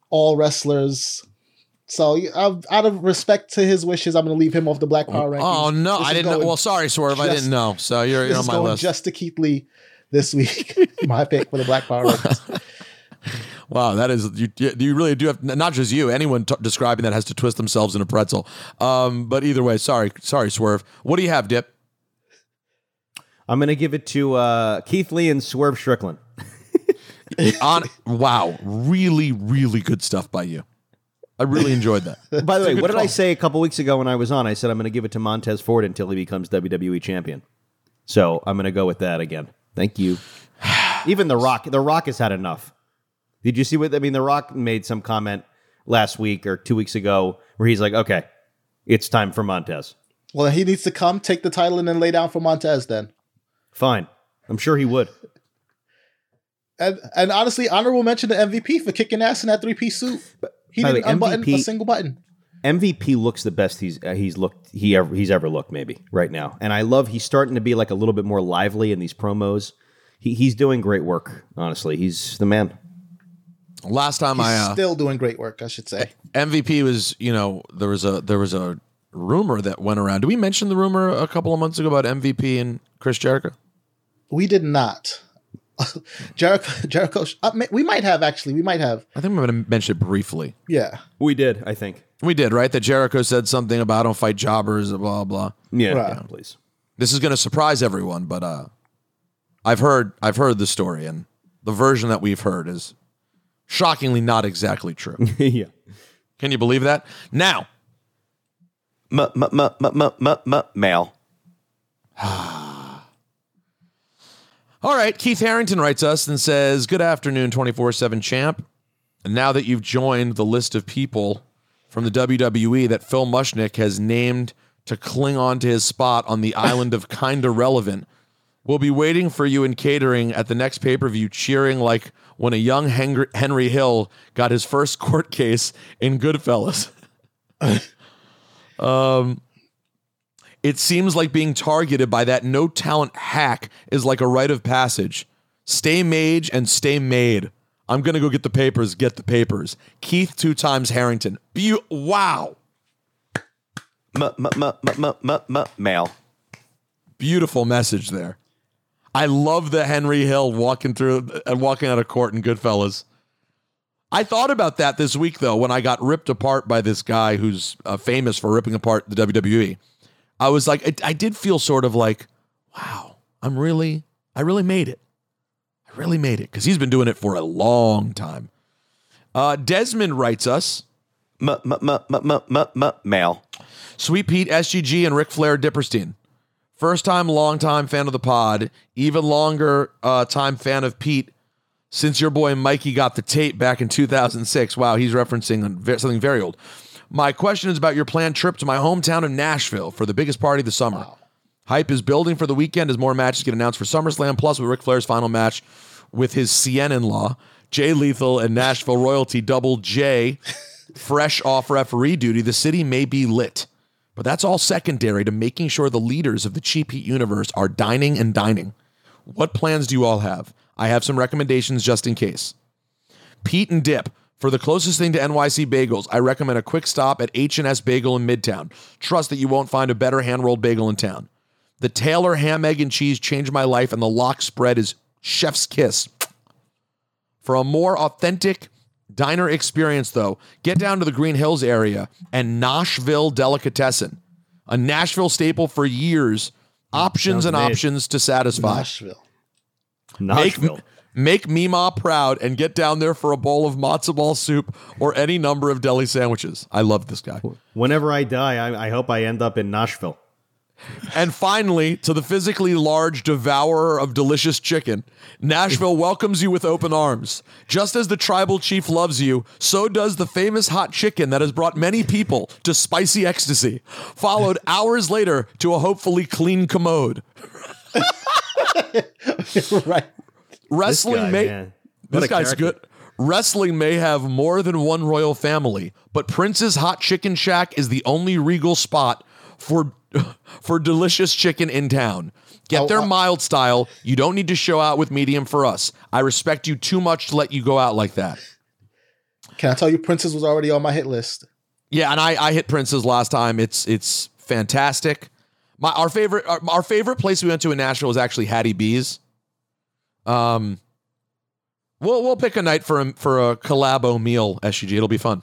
all wrestlers. So out of respect to his wishes, I'm going to leave him off the Black Power rankings. Oh no, I didn't know. Well, sorry, Swerve, I didn't know. So you're, you're on my going list. just to Keith Lee this week. my pick for the Black Power rankings. Wow, that is you. You really do have not just you. Anyone t- describing that has to twist themselves in a pretzel. Um, but either way, sorry, sorry, Swerve. What do you have, Dip? I'm going to give it to uh, Keith Lee and Swerve Strickland. On wow, really, really good stuff by you. I really enjoyed that. By the way, what did I say a couple weeks ago when I was on? I said I'm going to give it to Montez Ford until he becomes WWE champion. So I'm going to go with that again. Thank you. Even The Rock, The Rock has had enough. Did you see what I mean? The Rock made some comment last week or two weeks ago where he's like, "Okay, it's time for Montez." Well, he needs to come, take the title, and then lay down for Montez then. Fine, I'm sure he would. And and honestly, honorable mention to MVP for kicking ass in that three piece suit. But He didn't way, unbutton a single button. MVP looks the best he's uh, he's looked he ever he's ever looked maybe right now, and I love he's starting to be like a little bit more lively in these promos. He, he's doing great work. Honestly, he's the man. Last time He's I uh, still doing great work, I should say. MVP was, you know, there was a there was a rumor that went around. Did we mention the rumor a couple of months ago about MVP and Chris Jericho? We did not. Jericho, Jericho. Uh, we might have actually. We might have. I think I'm going to mention it briefly. Yeah. We did, I think. We did, right? That Jericho said something about I don't fight jobbers, blah blah. Yeah, Right. yeah, please. This is going to surprise everyone, but uh, I've heard I've heard the story, and the version that we've heard is shockingly not exactly true. yeah. Can you believe that? Now, M- m- m- m- m- m- m- male. All right, Keith Harrington writes us and says, Good afternoon, 24 7 champ. And now that you've joined the list of people from the WWE that Phil Mushnick has named to cling on to his spot on the island of Kinda Relevant, we'll be waiting for you in catering at the next pay per view, cheering like when a young Henry, Hill got his first court case in Goodfellas. um, it seems like being targeted by that no talent hack is like a rite of passage. Stay mage and stay made. I'm gonna go get the papers. Get the papers. Keith two times Harrington. Beau- wow. M- m- m- m- m- m- m- male. Beautiful message there. I love the Henry Hill walking through and walking out of court in Goodfellas. I thought about that this week though when I got ripped apart by this guy who's uh, famous for ripping apart the WWE. I was like, I, I did feel sort of like, wow, I'm really, I really made it. I really made it because he's been doing it for a long time. Uh, Desmond writes us. Mail. Sweet Pete, SGG, and Ric Flair Diperstein. First time, long time fan of the pod. Even longer uh, time fan of Pete since your boy Mikey got the tape back in 2006. Wow, he's referencing something very old. My question is about your planned trip to my hometown of Nashville for the biggest party of the summer. Hype is building for the weekend as more matches get announced for SummerSlam, plus with Ric Flair's final match with his Cien in law, Jay Lethal, and Nashville royalty Double J, fresh off referee duty. The city may be lit, but that's all secondary to making sure the leaders of the Cheap Heat universe are dining and dining. What plans do you all have? I have some recommendations just in case. Pete and Dip. For the closest thing to NYC bagels, I recommend a quick stop at H&S Bagel in Midtown. Trust that you won't find a better hand-rolled bagel in town. The Taylor ham, egg, and cheese changed my life, and the lock spread is chef's kiss. For a more authentic diner experience, though, get down to the Green Hills area and Nashville Delicatessen, a Nashville staple for years. Options and made. options to satisfy. Nashville. Make, make Mima proud and get down there for a bowl of matzo ball soup or any number of deli sandwiches. I love this guy. Whenever I die, I, I hope I end up in Nashville. And finally, to the physically large devourer of delicious chicken, Nashville welcomes you with open arms. Just as the tribal chief loves you, so does the famous hot chicken that has brought many people to spicy ecstasy, followed hours later to a hopefully clean commode. right. Wrestling This guy, may man. This guy's character. good. Wrestling may have more than one royal family, but Prince's Hot Chicken Shack is the only regal spot for for delicious chicken in town. Get Oh, their uh, mild style. You don't need to show out with medium for us. I respect you too much to let you go out like that. Can I tell you, Prince's was already on my hit list. Yeah, and I, I hit Prince's last time. It's it's fantastic. My our favorite our, our favorite place we went to in Nashville was actually Hattie B's. Um, we'll we'll pick a night for a, for a collabo meal. SUG, it'll be fun.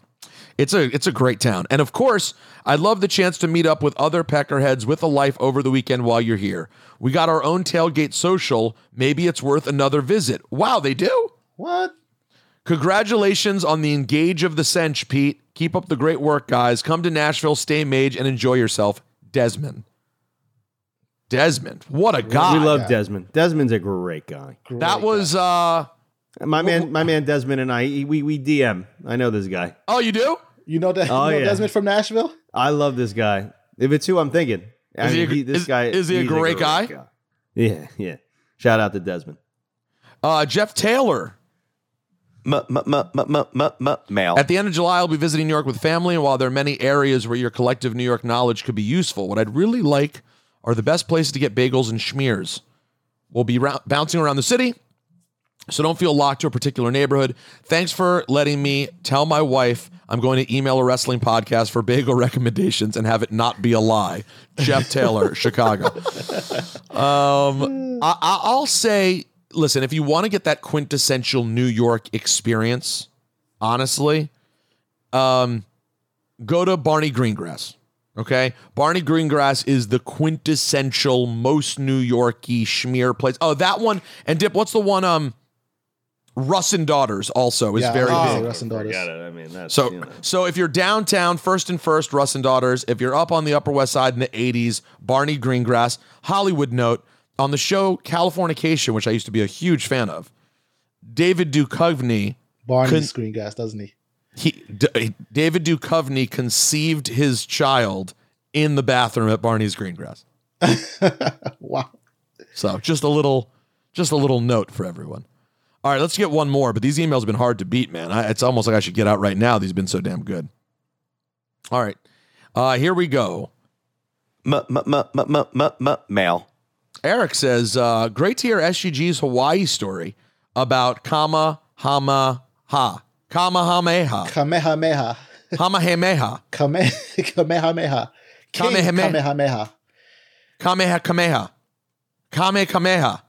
It's a it's a great town, and of course, I'd love the chance to meet up with other peckerheads with a life over the weekend while you're here. We got our own tailgate social. Maybe it's worth another visit. Wow, they do. What? Congratulations on the engage of the cinch, Pete. Keep up the great work, guys. Come to Nashville, stay mage, and enjoy yourself. Desmond. Desmond. What a guy. we love Desmond. Desmond's a great guy. That was uh my man. My man Desmond and I. We we DM. I know this guy. Oh, you do? You know that? Oh, you know yeah. Desmond from Nashville? I love this guy. If it's who I'm thinking, I Is he mean, a- this is- guy is he a he's great guy? Yeah, yeah. Shout out to Desmond. uh Jeff Taylor. Mail. At the end of July, I'll be visiting New York with family, and while there are many areas where your collective New York knowledge could be useful, what I'd really like are the best places to get bagels and schmears. We'll be rou- bouncing around the city, so don't feel locked to a particular neighborhood. Thanks for letting me tell my wife I'm going to email a wrestling podcast for bagel recommendations and have it not be a lie. Jeff Taylor, Chicago. Um, I, I'll say, listen, if you want to get that quintessential New York experience, honestly, um, go to Barney Greengrass. Okay, Barney Greengrass is the quintessential most New Yorky schmear place. Oh, that one and Dip. What's the one? Um, Russ and Daughters also is Yeah, very I big. say Russ and Daughters. Forget it. I mean, that's So, you know. so if you're downtown, first and first, Russ and Daughters. If you're up on the Upper West Side in the '80s, Barney Greengrass. Hollywood note on the show Californication, which I used to be a huge fan of. David Duchovny, Barney con- screen doesn't he? he D- David Duchovny conceived his child in the bathroom at Barney's Greengrass. wow. So just a little, just a little note for everyone. All right, let's get one more. But these emails have been hard to beat, man. I, it's almost like I should get out right now. These have been so damn good. All right, uh, here we go. Mail. Eric says, uh, "Great to hear SGG's Hawaii story about Kama Hama Ha Kamehameha Kamehameha. Kamehameha Kame- Kamehameha. King Kamehameha. Kamehameha. Kameha Kameha Kamehameha.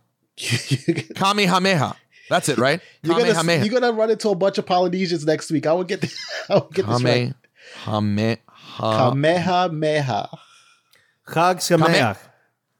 Kamehameha. That's it, right? You're gonna, Kamehameha. you're gonna run into a bunch of Polynesians next week. I will get I will get this right. Kamehameha. Kamehameha. Chag Sameach.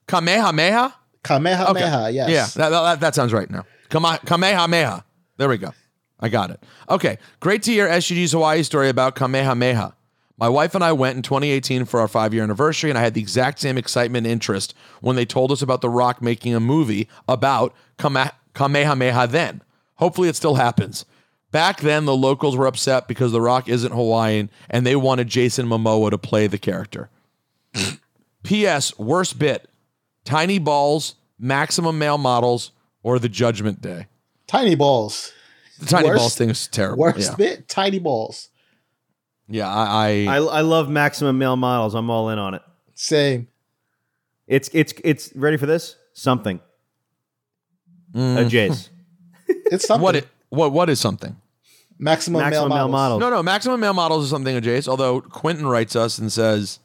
Kamehameha? Kamehameha, yes. Yeah, that, that, that sounds right now. Kame- Kamehameha. There we go. I got it. Okay. Great to hear SGG's Hawaii story about Kamehameha. My wife and I went in 2018 for our five year anniversary, and I had the exact same excitement and interest when they told us about The Rock making a movie about Kame- Kamehameha then. Hopefully, it still happens. Back then, the locals were upset because The Rock isn't Hawaiian and they wanted Jason Momoa to play the character. P.S. Worst bit Tiny Balls, Maximum Male Models, or The Judgment Day. Tiny balls. The Tiny Worst- Balls thing is terrible. Worst yeah. bit, tiny balls. Yeah, I, I I love maximum male models. I'm all in on it. Same. It's it's it's ready for this something. Mm. A Jace. It's something. What it what what is something? Maximum, Maximum male, male models. models. No, no, maximum male models is something Jace. Although Quentin writes us and says,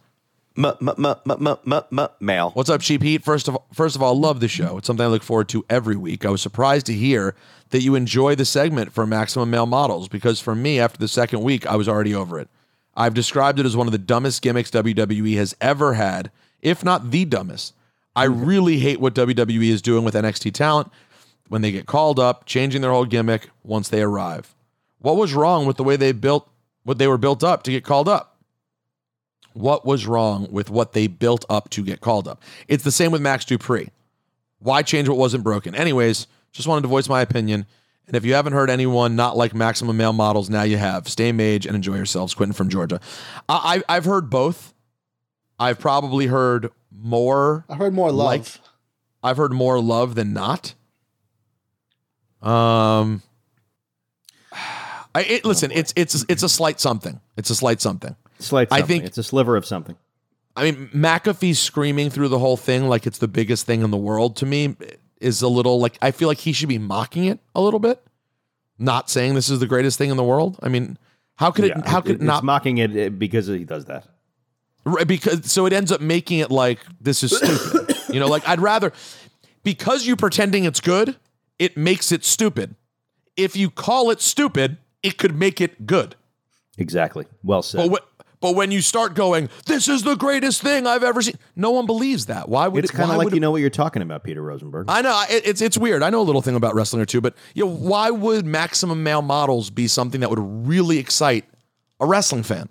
male. "What's up, Cheap Heat? First of first of all, love the show. It's something I look forward to every week. I was surprised to hear that you enjoy the segment for maximum male models because for me, after the second week, I was already over it. I've described it as one of the dumbest gimmicks WWE has ever had, if not the dumbest. I really hate what WWE is doing with NXT talent when they get called up, changing their whole gimmick once they arrive. What was wrong with the way they built what they were built up to get called up? What was wrong with what they built up to get called up? It's the same with Max Dupri. Why change what wasn't broken? Anyways, just wanted to voice my opinion. And if you haven't heard anyone not like maximum male models, now you have. Stay mage and enjoy yourselves. Quentin from Georgia. I, I, I've heard both. I've probably heard more. I've heard more love. Like, I've heard more love than not. Um, I it, listen. It's it's it's a slight something. It's a slight something. Slight Something. I think- it's a sliver of something. I mean, McAfee screaming through the whole thing like it's the biggest thing in the world to me is a little like I feel like he should be mocking it a little bit, not saying this is the greatest thing in the world. I mean, how could it? How could it it's not? mocking it because he does that? Right, because so it ends up making it like this is stupid. you know, like I'd rather because you're pretending it's good, it makes it stupid. If you call it stupid, it could make it good. Exactly. Well said. But wh- but when you start going, this is the greatest thing I've ever seen, no one believes that. Why would it's it? kind of like you know what you're talking about, Peter Rosenberg. I know it, it's it's weird. I know a little thing about wrestling or two, but you know, why would maximum male models be something that would really excite a wrestling fan?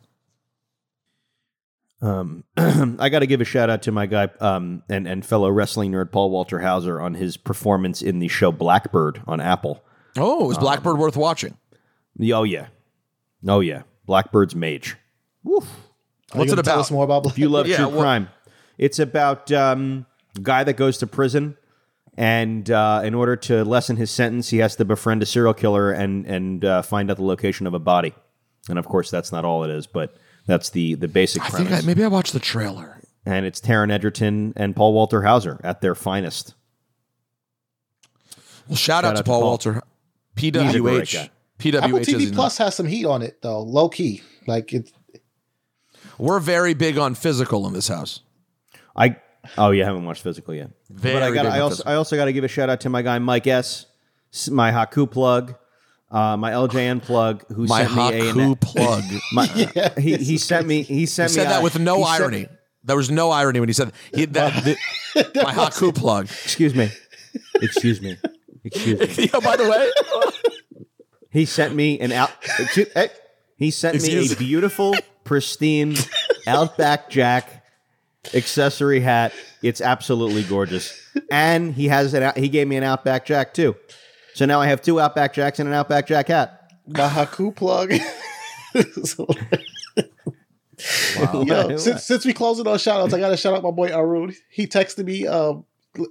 Um, I got to give a shout out to my guy um, and and fellow wrestling nerd Paul Walter Hauser on his performance in the show Blackbird on Apple. Oh, is Blackbird worth watching? Oh yeah, oh yeah, Blackbird's mage. Are you What's it gonna Tell about? us more about If you love Yeah, true what- crime, it's about um, a guy that goes to prison, and uh, in order to lessen his sentence, he has to befriend a serial killer and and uh, find out the location of a body. And of course, that's not all it is, but that's the the basic I premise. think I, maybe I watched the trailer. and it's Taron Egerton and Paul Walter Hauser at their finest. Well, shout, out, to Paul, Walter. He's a great PWH. PWH. Apple TV in- Plus has some heat on it though, low key. Like it's We're very big on physical in this house. I oh yeah, I haven't watched physical yet. Very but I got I also Physical. I also got to give a shout out to my guy Mike S, s- my Haku plug, uh, my LJN plug, who My sent me a Haku plug. My, he he sent me he He sent me said that with no he sent- irony. there was no irony when he said he, that. the- my Haku plug. excuse me, excuse me, excuse me. yeah, by the way, He sent me an out. excuse- hey, he sent me Excuse- a beautiful, pristine Outback Jack accessory hat. It's absolutely gorgeous, and he has an. He gave me an Outback Jack too. So now I have two Outback Jacks and an Outback Jack hat. my Haku plug. Yo, since, since we closing on shout outs, I gotta shout out my boy Arun. He texted me, um,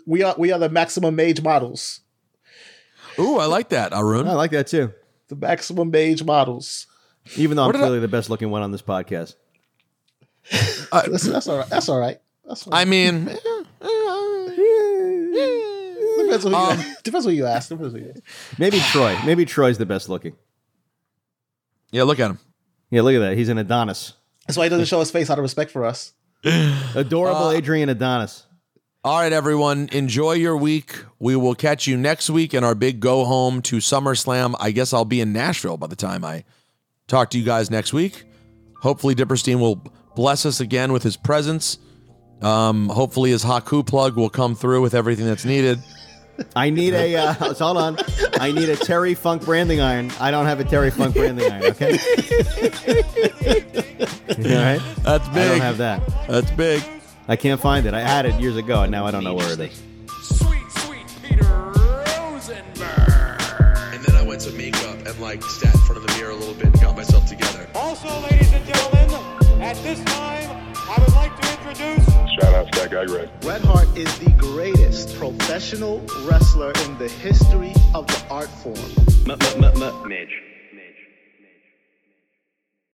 we are we are the maximum mage models. ooh, I like that, Arun. I like that too. The maximum mage models. Even though I'm What did I- clearly the best looking one on this podcast. Listen, that's all right. That's all right. That's all right. I mean, depends on who um, you, depends on who you ask. Depends on who you ask. Maybe Troy. Maybe Troy's the best looking. yeah, look at him. Yeah, look at that. He's an Adonis. That's why he doesn't show his face out of respect for us. Adorable Uh, Adrian Adonis. All right, everyone. Enjoy your week. We will catch you next week in our big go home to SummerSlam. I guess I'll be in Nashville by the time I talk to you guys next week. Hopefully, Diperstein will bless us again with his presence. Um, hopefully, his Haku plug will come through with everything that's needed. I need a uh, hold on. I need a Terry Funk branding iron. I don't have a Terry Funk branding iron. Okay. All right. That's big. I don't have that. That's big. I can't find it. I had it years ago, and now I don't know where it is. Sweet, sweet Peter Rosenberg. And then I went to makeup and like sat in front of the mirror a little bit and got myself together. Also, ladies and gentlemen, at this time, I would to. Shout out to that guy, Greg. Bret Hart is the greatest professional wrestler in the history of the art form. Midge.